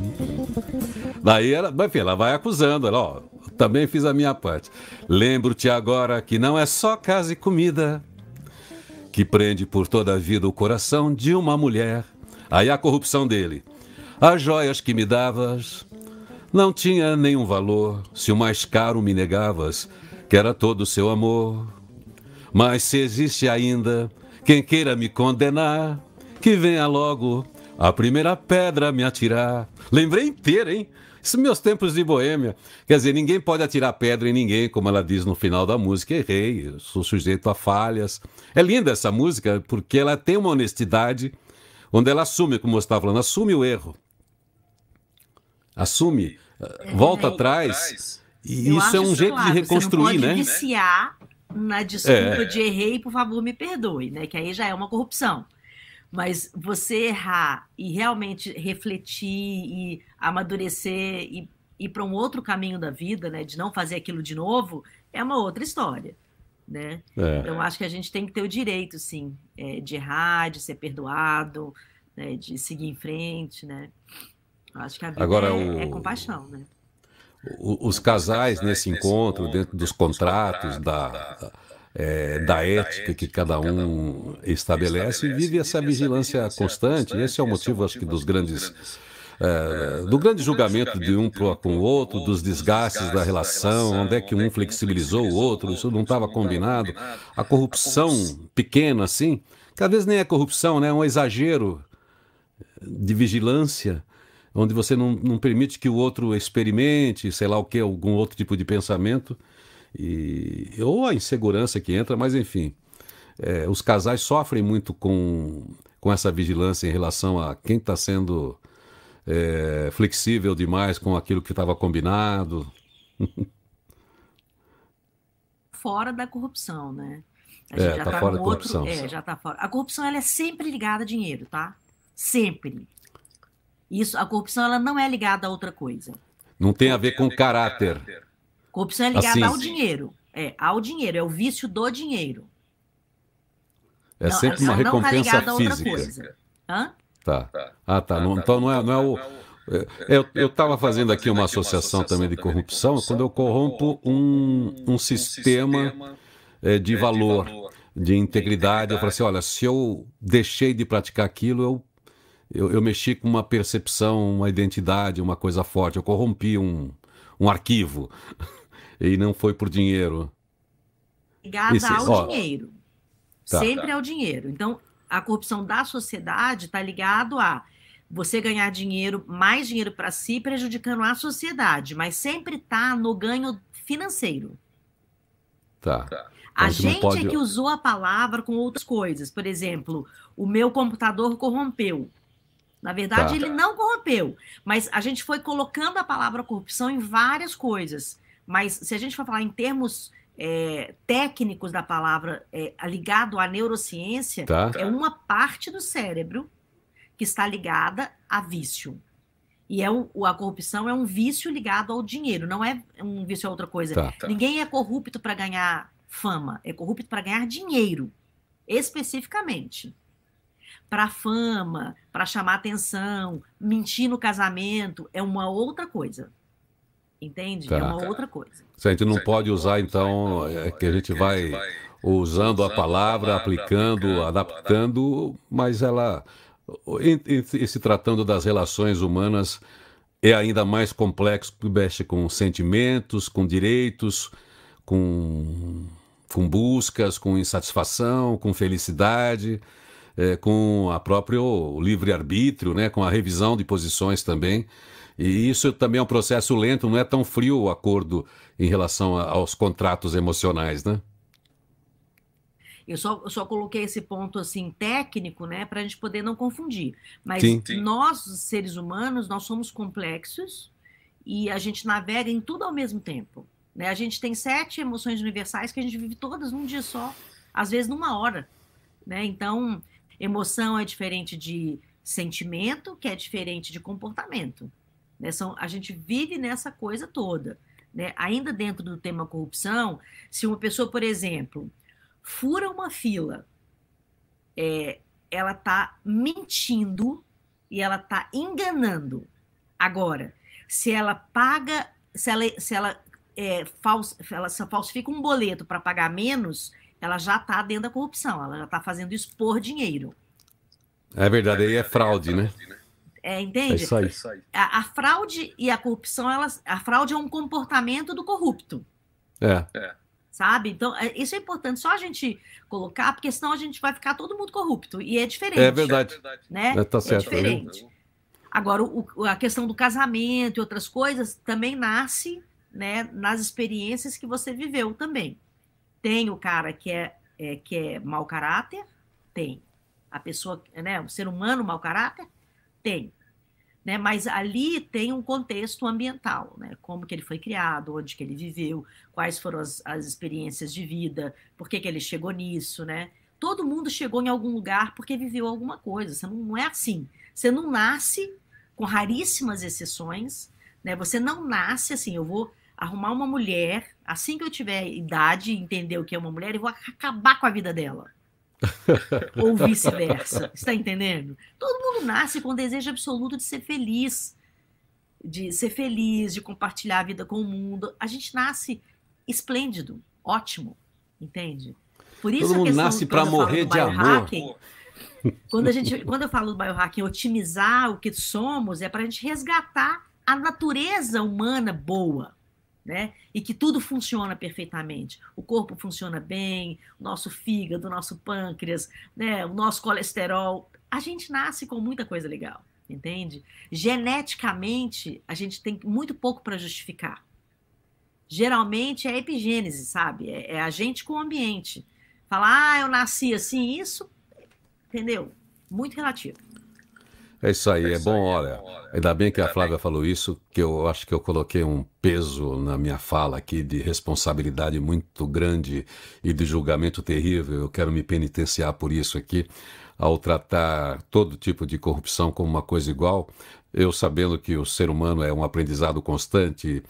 Daí ela, enfim, ela vai acusando, ela, ó, também fiz a minha parte. Lembro-te agora que não é só casa e comida que prende por toda a vida o coração de uma mulher. Aí a corrupção dele. As joias que me davas não tinha nenhum valor se o mais caro me negavas, que era todo o seu amor. Mas se existe ainda quem queira me condenar, que venha logo a primeira pedra me atirar. Lembrei inteira, hein? Isso meus tempos de boêmia. Quer dizer, ninguém pode atirar pedra em ninguém, como ela diz no final da música. Errei, sou sujeito a falhas. É linda essa música porque ela tem uma honestidade onde ela assume, como você estava falando, assume o erro. Assume, é, volta atrás. E isso é um jeito claro, de reconstruir,
né? viciar na desculpa é. de errei, por favor, me perdoe, né? Que aí já é uma corrupção. Mas você errar e realmente refletir e amadurecer e ir para um outro caminho da vida, né, de não fazer aquilo de novo, é uma outra história, né? É. Então acho que a gente tem que ter o direito, sim, é, de errar, de ser perdoado, né, de seguir em frente, né? Acho que a vida Agora, é, o... é compaixão, né?
Os casais nesse encontro, dentro dos contratos, da, é, da ética que cada um estabelece, vive essa vigilância constante. Esse é o motivo, acho que, dos grandes. É, do grande julgamento de um com o outro, dos desgastes da relação, onde é que um flexibilizou o outro, isso não estava combinado. A corrupção pequena, assim, que às vezes nem é corrupção, né? é um exagero de vigilância, onde você não, não permite que o outro experimente, sei lá o que, algum outro tipo de pensamento. E, ou a insegurança que entra, mas enfim. É, os casais sofrem muito com, com essa vigilância em relação a quem está sendo é, flexível demais com aquilo que estava combinado.
Fora da corrupção, né?
A é, já tá, tá fora da outro, corrupção.
É, já tá fora. A corrupção ela é sempre ligada a dinheiro, tá? Sempre. Isso, a corrupção ela não é ligada a outra coisa.
Não tem a ver com caráter.
Corrupção é ligada assim, ao dinheiro. É, ao dinheiro, é o vício do dinheiro.
É não, sempre uma não tá recompensa tá física.
Hã?
Tá. Ah, tá. Não, então não é, não é o. É, eu estava fazendo aqui uma associação também de corrupção quando eu corrompo um, um sistema é, de valor, de integridade. Eu falei assim: olha, se eu deixei de praticar aquilo, eu, eu, eu mexi com uma percepção, uma identidade, uma coisa forte. Eu corrompi um, um arquivo e não foi por dinheiro.
Ligada Esse, ao ó, dinheiro. Tá. Sempre ao dinheiro. Então, a corrupção da sociedade está ligado a você ganhar dinheiro, mais dinheiro para si, prejudicando a sociedade, mas sempre está no ganho financeiro.
Tá.
A então, gente pode... é que usou a palavra com outras coisas. Por exemplo, o meu computador corrompeu. Na verdade, tá. ele não corrompeu, mas a gente foi colocando a palavra corrupção em várias coisas. Mas se a gente for falar em termos é, técnicos da palavra é, ligado à neurociência, tá. é uma parte do cérebro que está ligada a vício. E é um, a corrupção é um vício ligado ao dinheiro, não é um vício a outra coisa. Tá. tá. Ninguém é corrupto para ganhar fama, é corrupto para ganhar dinheiro, especificamente para fama, para chamar atenção, mentir no casamento é uma outra coisa. Entende? Tá. É uma outra coisa.
a gente não pode usar, então, é que a gente vai usando a palavra, aplicando, adaptando, mas ela, em, em, se tratando das relações humanas, é ainda mais complexo, mexe com sentimentos, com direitos, com, com buscas, com insatisfação, com felicidade é, com a próprio livre-arbítrio, né, com a revisão de posições também. E isso também é um processo lento, não é tão frio o acordo em relação a, aos contratos emocionais, né?
Eu só, eu só coloquei esse ponto assim técnico, né, para a gente poder não confundir. Mas Sim. nós, seres humanos, nós somos complexos e a gente navega em tudo ao mesmo tempo. Né? A gente tem sete emoções universais que a gente vive todas num dia só. às vezes numa hora, né? Então, emoção é diferente de sentimento, que é diferente de comportamento. Né? São, a gente vive nessa coisa toda. Né? Ainda dentro do tema corrupção, se uma pessoa, por exemplo, fura uma fila, é, ela está mentindo e ela está enganando. Agora, se ela paga, se ela, se ela, é, ela falsifica um boleto para pagar menos, ela já está dentro da corrupção, ela já está fazendo isso por dinheiro.
É verdade, aí é fraude, né?
É, entende? É
isso aí.
A, a, fraude e a corrupção, elas, a fraude é um comportamento do corrupto.
É. é.
Sabe? Então, é, isso é importante só a gente colocar, porque senão a gente vai ficar todo mundo corrupto. E é diferente.
É verdade.
Né?
É, tá
é
certo,
é diferente. Agora, o, a questão do casamento e outras coisas também nasce né, nas experiências que você viveu também. Tem o cara que é, é, que é mau caráter? Tem. A pessoa, né, o ser humano mau caráter? Tem. Né? Mas ali tem um contexto ambiental, né? Como que ele foi criado, onde que ele viveu, quais foram as, as experiências de vida, por que, que ele chegou nisso, né? Todo mundo chegou em algum lugar porque viveu alguma coisa. Você não, não é assim. Você não nasce, com raríssimas exceções, né? Você não nasce assim, eu vou arrumar uma mulher, assim que eu tiver idade, entender o que é uma mulher, eu vou acabar com a vida dela. Ou vice-versa. Está entendendo? Todo mundo nasce com o desejo absoluto de ser feliz, de ser feliz, de compartilhar a vida com o mundo. A gente nasce esplêndido, ótimo, entende?
Por isso Todo mundo nasce para morrer de amor.
quando, a gente, quando eu falo do biohacking, otimizar o que somos, é para a gente resgatar a natureza humana boa né? E que tudo funciona perfeitamente. O corpo funciona bem, nosso fígado, nosso pâncreas, né? O nosso colesterol. A gente nasce com muita coisa legal, entende? Geneticamente, a gente tem muito pouco para justificar. Geralmente é epigênese, sabe? É, é a gente com o ambiente. Falar, ah, eu nasci assim, isso, entendeu? Muito relativo.
É isso aí, é, é bom, olha. Ainda bem que a Flávia falou isso, que eu acho que eu coloquei um peso na minha fala aqui de responsabilidade muito grande e de julgamento terrível. Eu quero me penitenciar por isso aqui, ao tratar todo tipo de corrupção como uma coisa igual. Eu sabendo que o ser humano é um aprendizado constante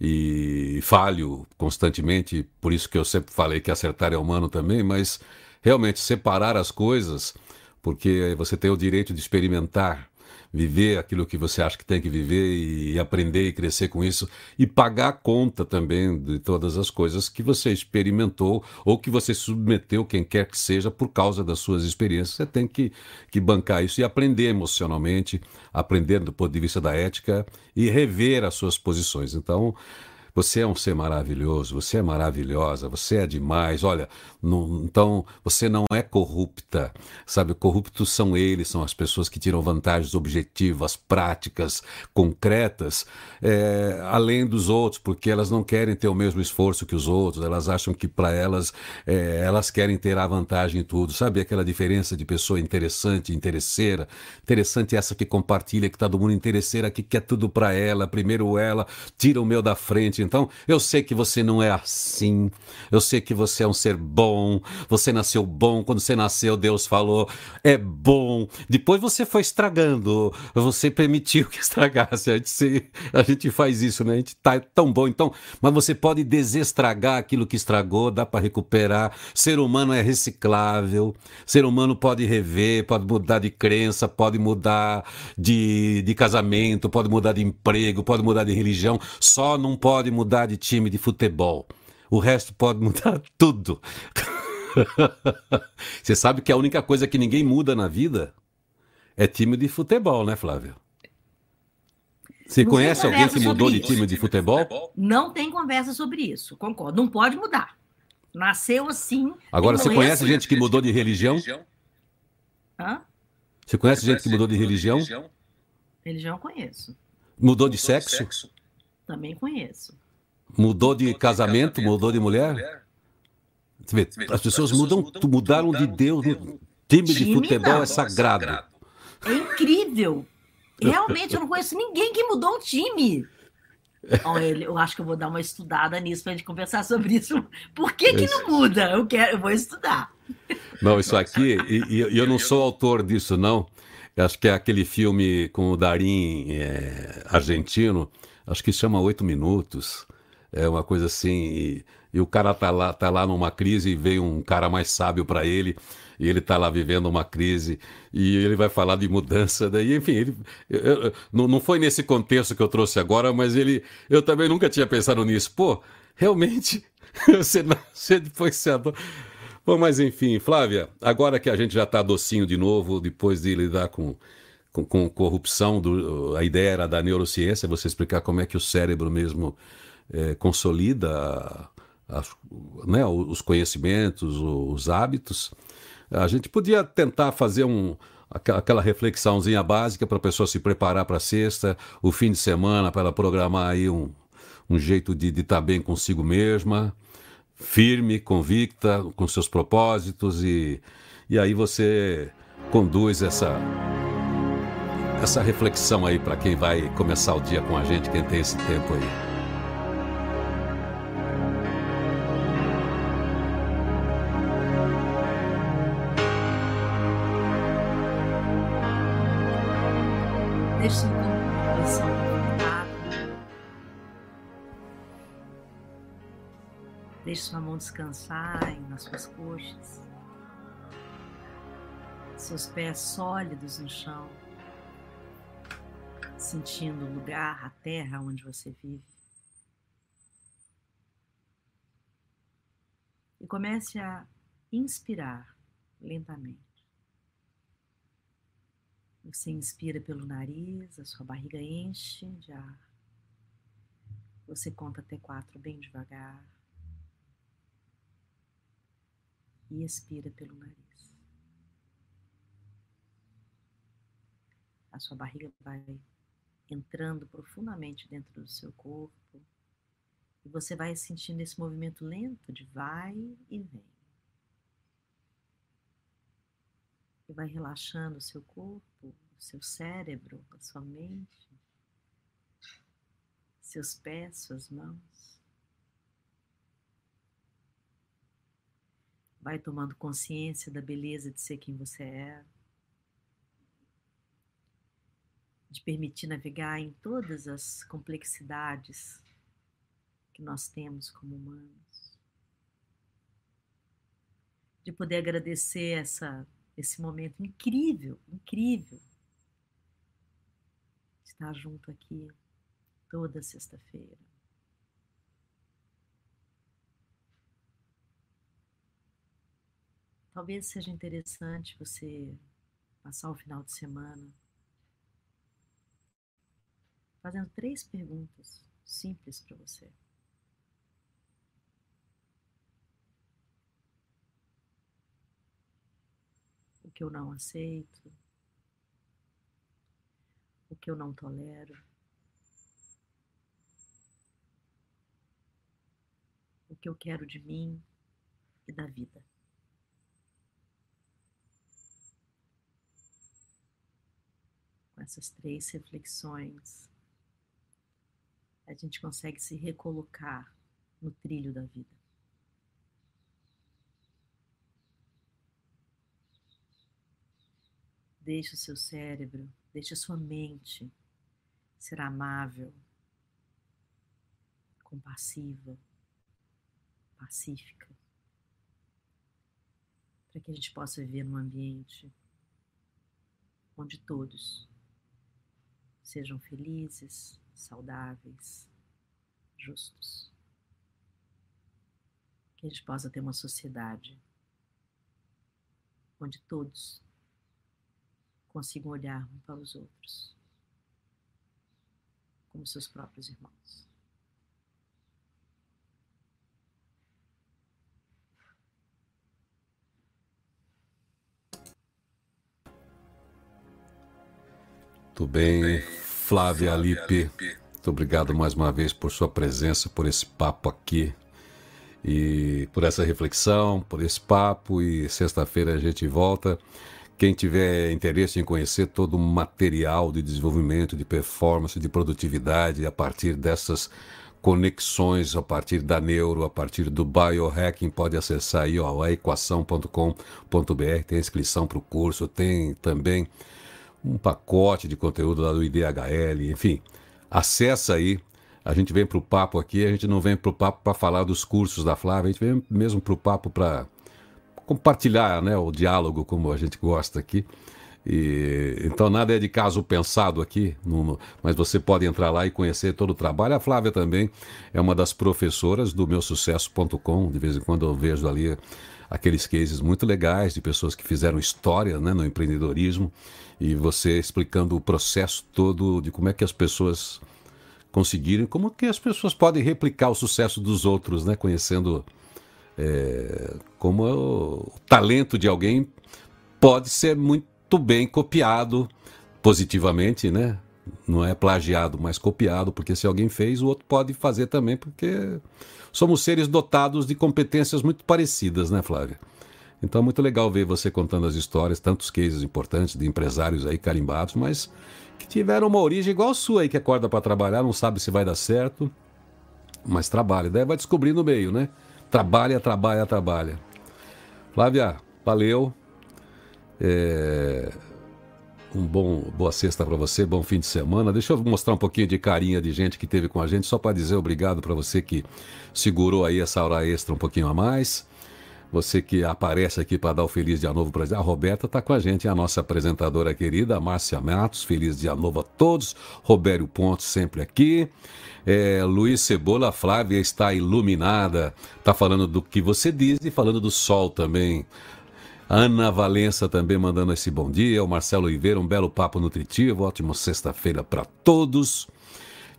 e falho constantemente, por isso que eu sempre falei que acertar é humano também, mas realmente separar as coisas porque você tem o direito de experimentar, viver aquilo que você acha que tem que viver e aprender e crescer com isso e pagar a conta também de todas as coisas que você experimentou ou que você submeteu, quem quer que seja, por causa das suas experiências. Você tem que, que bancar isso e aprender emocionalmente, aprender do ponto de vista da ética e rever as suas posições. Então, você é um ser maravilhoso, você é maravilhosa, você é demais. Olha, não, então você não é corrupta, sabe? Corruptos são eles, são as pessoas que tiram vantagens objetivas, práticas, concretas, é, além dos outros, porque elas não querem ter o mesmo esforço que os outros, elas acham que para elas, é, elas querem ter a vantagem em tudo. Sabe aquela diferença de pessoa interessante, interesseira? Interessante essa que compartilha, que está do mundo interesseira, que quer tudo para ela, primeiro ela, tira o meu da frente então, eu sei que você não é assim. Eu sei que você é um ser bom. Você nasceu bom. Quando você nasceu, Deus falou, é bom. Depois você foi estragando. Você permitiu que estragasse. A gente, a gente faz isso, né? A gente tá tão bom. Então, mas você pode desestragar aquilo que estragou, dá para recuperar. Ser humano é reciclável. Ser humano pode rever, pode mudar de crença, pode mudar de, de casamento, pode mudar de emprego, pode mudar de religião. Só não pode mudar de time de futebol. O resto pode mudar tudo. Você sabe que a única coisa que ninguém muda na vida é time de futebol, né, Flávio? Você não conhece alguém que mudou de time de futebol?
Não tem conversa sobre isso, concordo. Não pode mudar. Nasceu assim.
Agora, você conhece gente que mudou de religião?
Hã?
Você conhece gente que mudou de religião?
Religião conheço.
Mudou de sexo?
Também conheço.
Mudou de casamento, mudou de mulher? Vê, as pessoas mudam, mudaram de Deus. Time de futebol é sagrado.
É incrível. Realmente, eu não conheço ninguém que mudou o time. Eu acho que eu vou dar uma estudada nisso para a gente conversar sobre isso. Por que, que não muda? Eu quero, eu vou estudar.
Não, isso aqui, e, e eu não sou autor disso, não. Acho que é aquele filme com o Darim é, argentino, acho que chama Oito Minutos. É uma coisa assim. E, e, o cara tá lá, tá lá numa crise e veio um cara mais sábio para ele e ele está lá vivendo uma crise e ele vai falar de mudança. Daí, enfim, ele, eu, eu, não, não foi nesse contexto que eu trouxe agora, mas ele, eu também nunca tinha pensado nisso. Pô, realmente, você, você depois se. Bom, mas enfim, Flávia, agora que a gente já está docinho de novo, depois de lidar com, com, com, corrupção, do, a ideia era da neurociência, você explicar como é que o cérebro mesmo é, consolida né, os conhecimentos, os hábitos. A gente podia tentar fazer um, aquela reflexãozinha básica para a pessoa se preparar para a sexta, o fim de semana, para ela programar aí um, um jeito de estar tá bem consigo mesma, firme, convicta com seus propósitos e, e aí você conduz essa essa reflexão aí para quem vai começar o dia com a gente, quem tem esse tempo aí.
Deixe sua mão descansar nas suas coxas. Seus pés sólidos no chão. Sentindo o lugar, a terra onde você vive. E comece a inspirar lentamente. Você inspira pelo nariz, a sua barriga enche de ar. Você conta até quatro bem devagar. E expira pelo nariz. A sua barriga vai entrando profundamente dentro do seu corpo. E você vai sentindo esse movimento lento de vai e vem. E vai relaxando o seu corpo, o seu cérebro, a sua mente, seus pés, suas mãos. Vai tomando consciência da beleza de ser quem você é, de permitir navegar em todas as complexidades que nós temos como humanos, de poder agradecer essa esse momento incrível, incrível. Estar junto aqui toda sexta-feira. Talvez seja interessante você passar o final de semana fazendo três perguntas simples para você. que eu não aceito, o que eu não tolero, o que eu quero de mim e da vida. Essas três reflexões, a gente consegue se recolocar no trilho da vida. Deixe o seu cérebro, deixe a sua mente ser amável, compassiva, pacífica, para que a gente possa viver num ambiente onde todos sejam felizes, saudáveis, justos. Que a gente possa ter uma sociedade onde todos consigam olhar um para os outros como seus próprios irmãos.
Tudo bem, Flávia Alipe. Muito obrigado mais uma vez por sua presença, por esse papo aqui e por essa reflexão, por esse papo. E sexta-feira a gente volta. Quem tiver interesse em conhecer todo o material de desenvolvimento, de performance, de produtividade, a partir dessas conexões, a partir da neuro, a partir do biohacking, pode acessar aí ó, equação.com.br, tem inscrição para o curso, tem também um pacote de conteúdo lá do IDHL, enfim. Acessa aí. A gente vem para o papo aqui, a gente não vem para o papo para falar dos cursos da Flávia, a gente vem mesmo para o papo para compartilhar né, o diálogo, como a gente gosta aqui. E, então nada é de caso pensado aqui, no, mas você pode entrar lá e conhecer todo o trabalho. A Flávia também é uma das professoras do meu sucesso.com. De vez em quando eu vejo ali aqueles cases muito legais de pessoas que fizeram história né, no empreendedorismo e você explicando o processo todo de como é que as pessoas conseguiram, como que as pessoas podem replicar o sucesso dos outros, né? Conhecendo é, como o talento de alguém pode ser muito bem copiado positivamente, né? Não é plagiado, mas copiado, porque se alguém fez, o outro pode fazer também, porque somos seres dotados de competências muito parecidas, né, Flávia? Então é muito legal ver você contando as histórias, tantos cases importantes de empresários aí carimbados, mas que tiveram uma origem igual a sua aí, que acorda para trabalhar, não sabe se vai dar certo, mas trabalha. Daí vai descobrir no meio, né? Trabalha, trabalha, trabalha. Flávia, valeu. É... Um bom, boa sexta para você, bom fim de semana. Deixa eu mostrar um pouquinho de carinha de gente que teve com a gente, só para dizer obrigado para você que segurou aí essa hora extra um pouquinho a mais. Você que aparece aqui para dar o feliz dia novo para a Roberta está com a gente, a nossa apresentadora querida, Márcia Matos. Feliz dia novo a todos. Robério Pontes sempre aqui. É, Luiz Cebola, Flávia está iluminada. Está falando do que você diz e falando do sol também. Ana Valença também mandando esse bom dia. O Marcelo Oliveira, um belo papo nutritivo. Ótima sexta-feira para todos.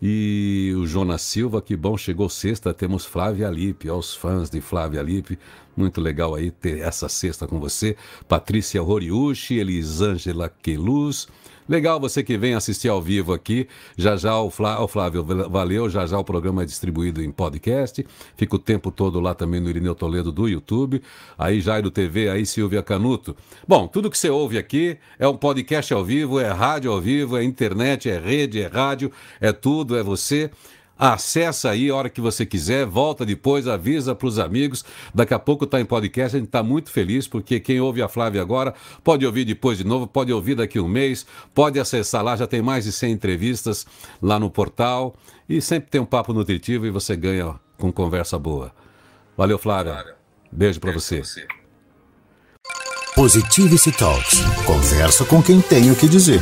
E o Jonas Silva, que bom, chegou sexta, temos Flávia Lipe, aos fãs de Flávia Lipe, muito legal aí ter essa sexta com você. Patrícia Roriushi, Elisângela Queluz, Legal você que vem assistir ao vivo aqui. Já já o, Flá, o Flávio, valeu. Já já o programa é distribuído em podcast. Fica o tempo todo lá também no Irineu Toledo do YouTube. Aí Jairo TV, aí Silvia Canuto. Bom, tudo que você ouve aqui é um podcast ao vivo, é rádio ao vivo, é internet, é rede, é rádio, é tudo, é você. Acessa aí a hora que você quiser, volta depois, avisa para os amigos. Daqui a pouco está em podcast, a gente está muito feliz, porque quem ouve a Flávia agora pode ouvir depois de novo, pode ouvir daqui a um mês, pode acessar lá, já tem mais de 100 entrevistas lá no portal. E sempre tem um papo nutritivo e você ganha com conversa boa. Valeu, Flávia. Beijo para você. você.
Positivity Talks. Conversa com quem tem o que dizer.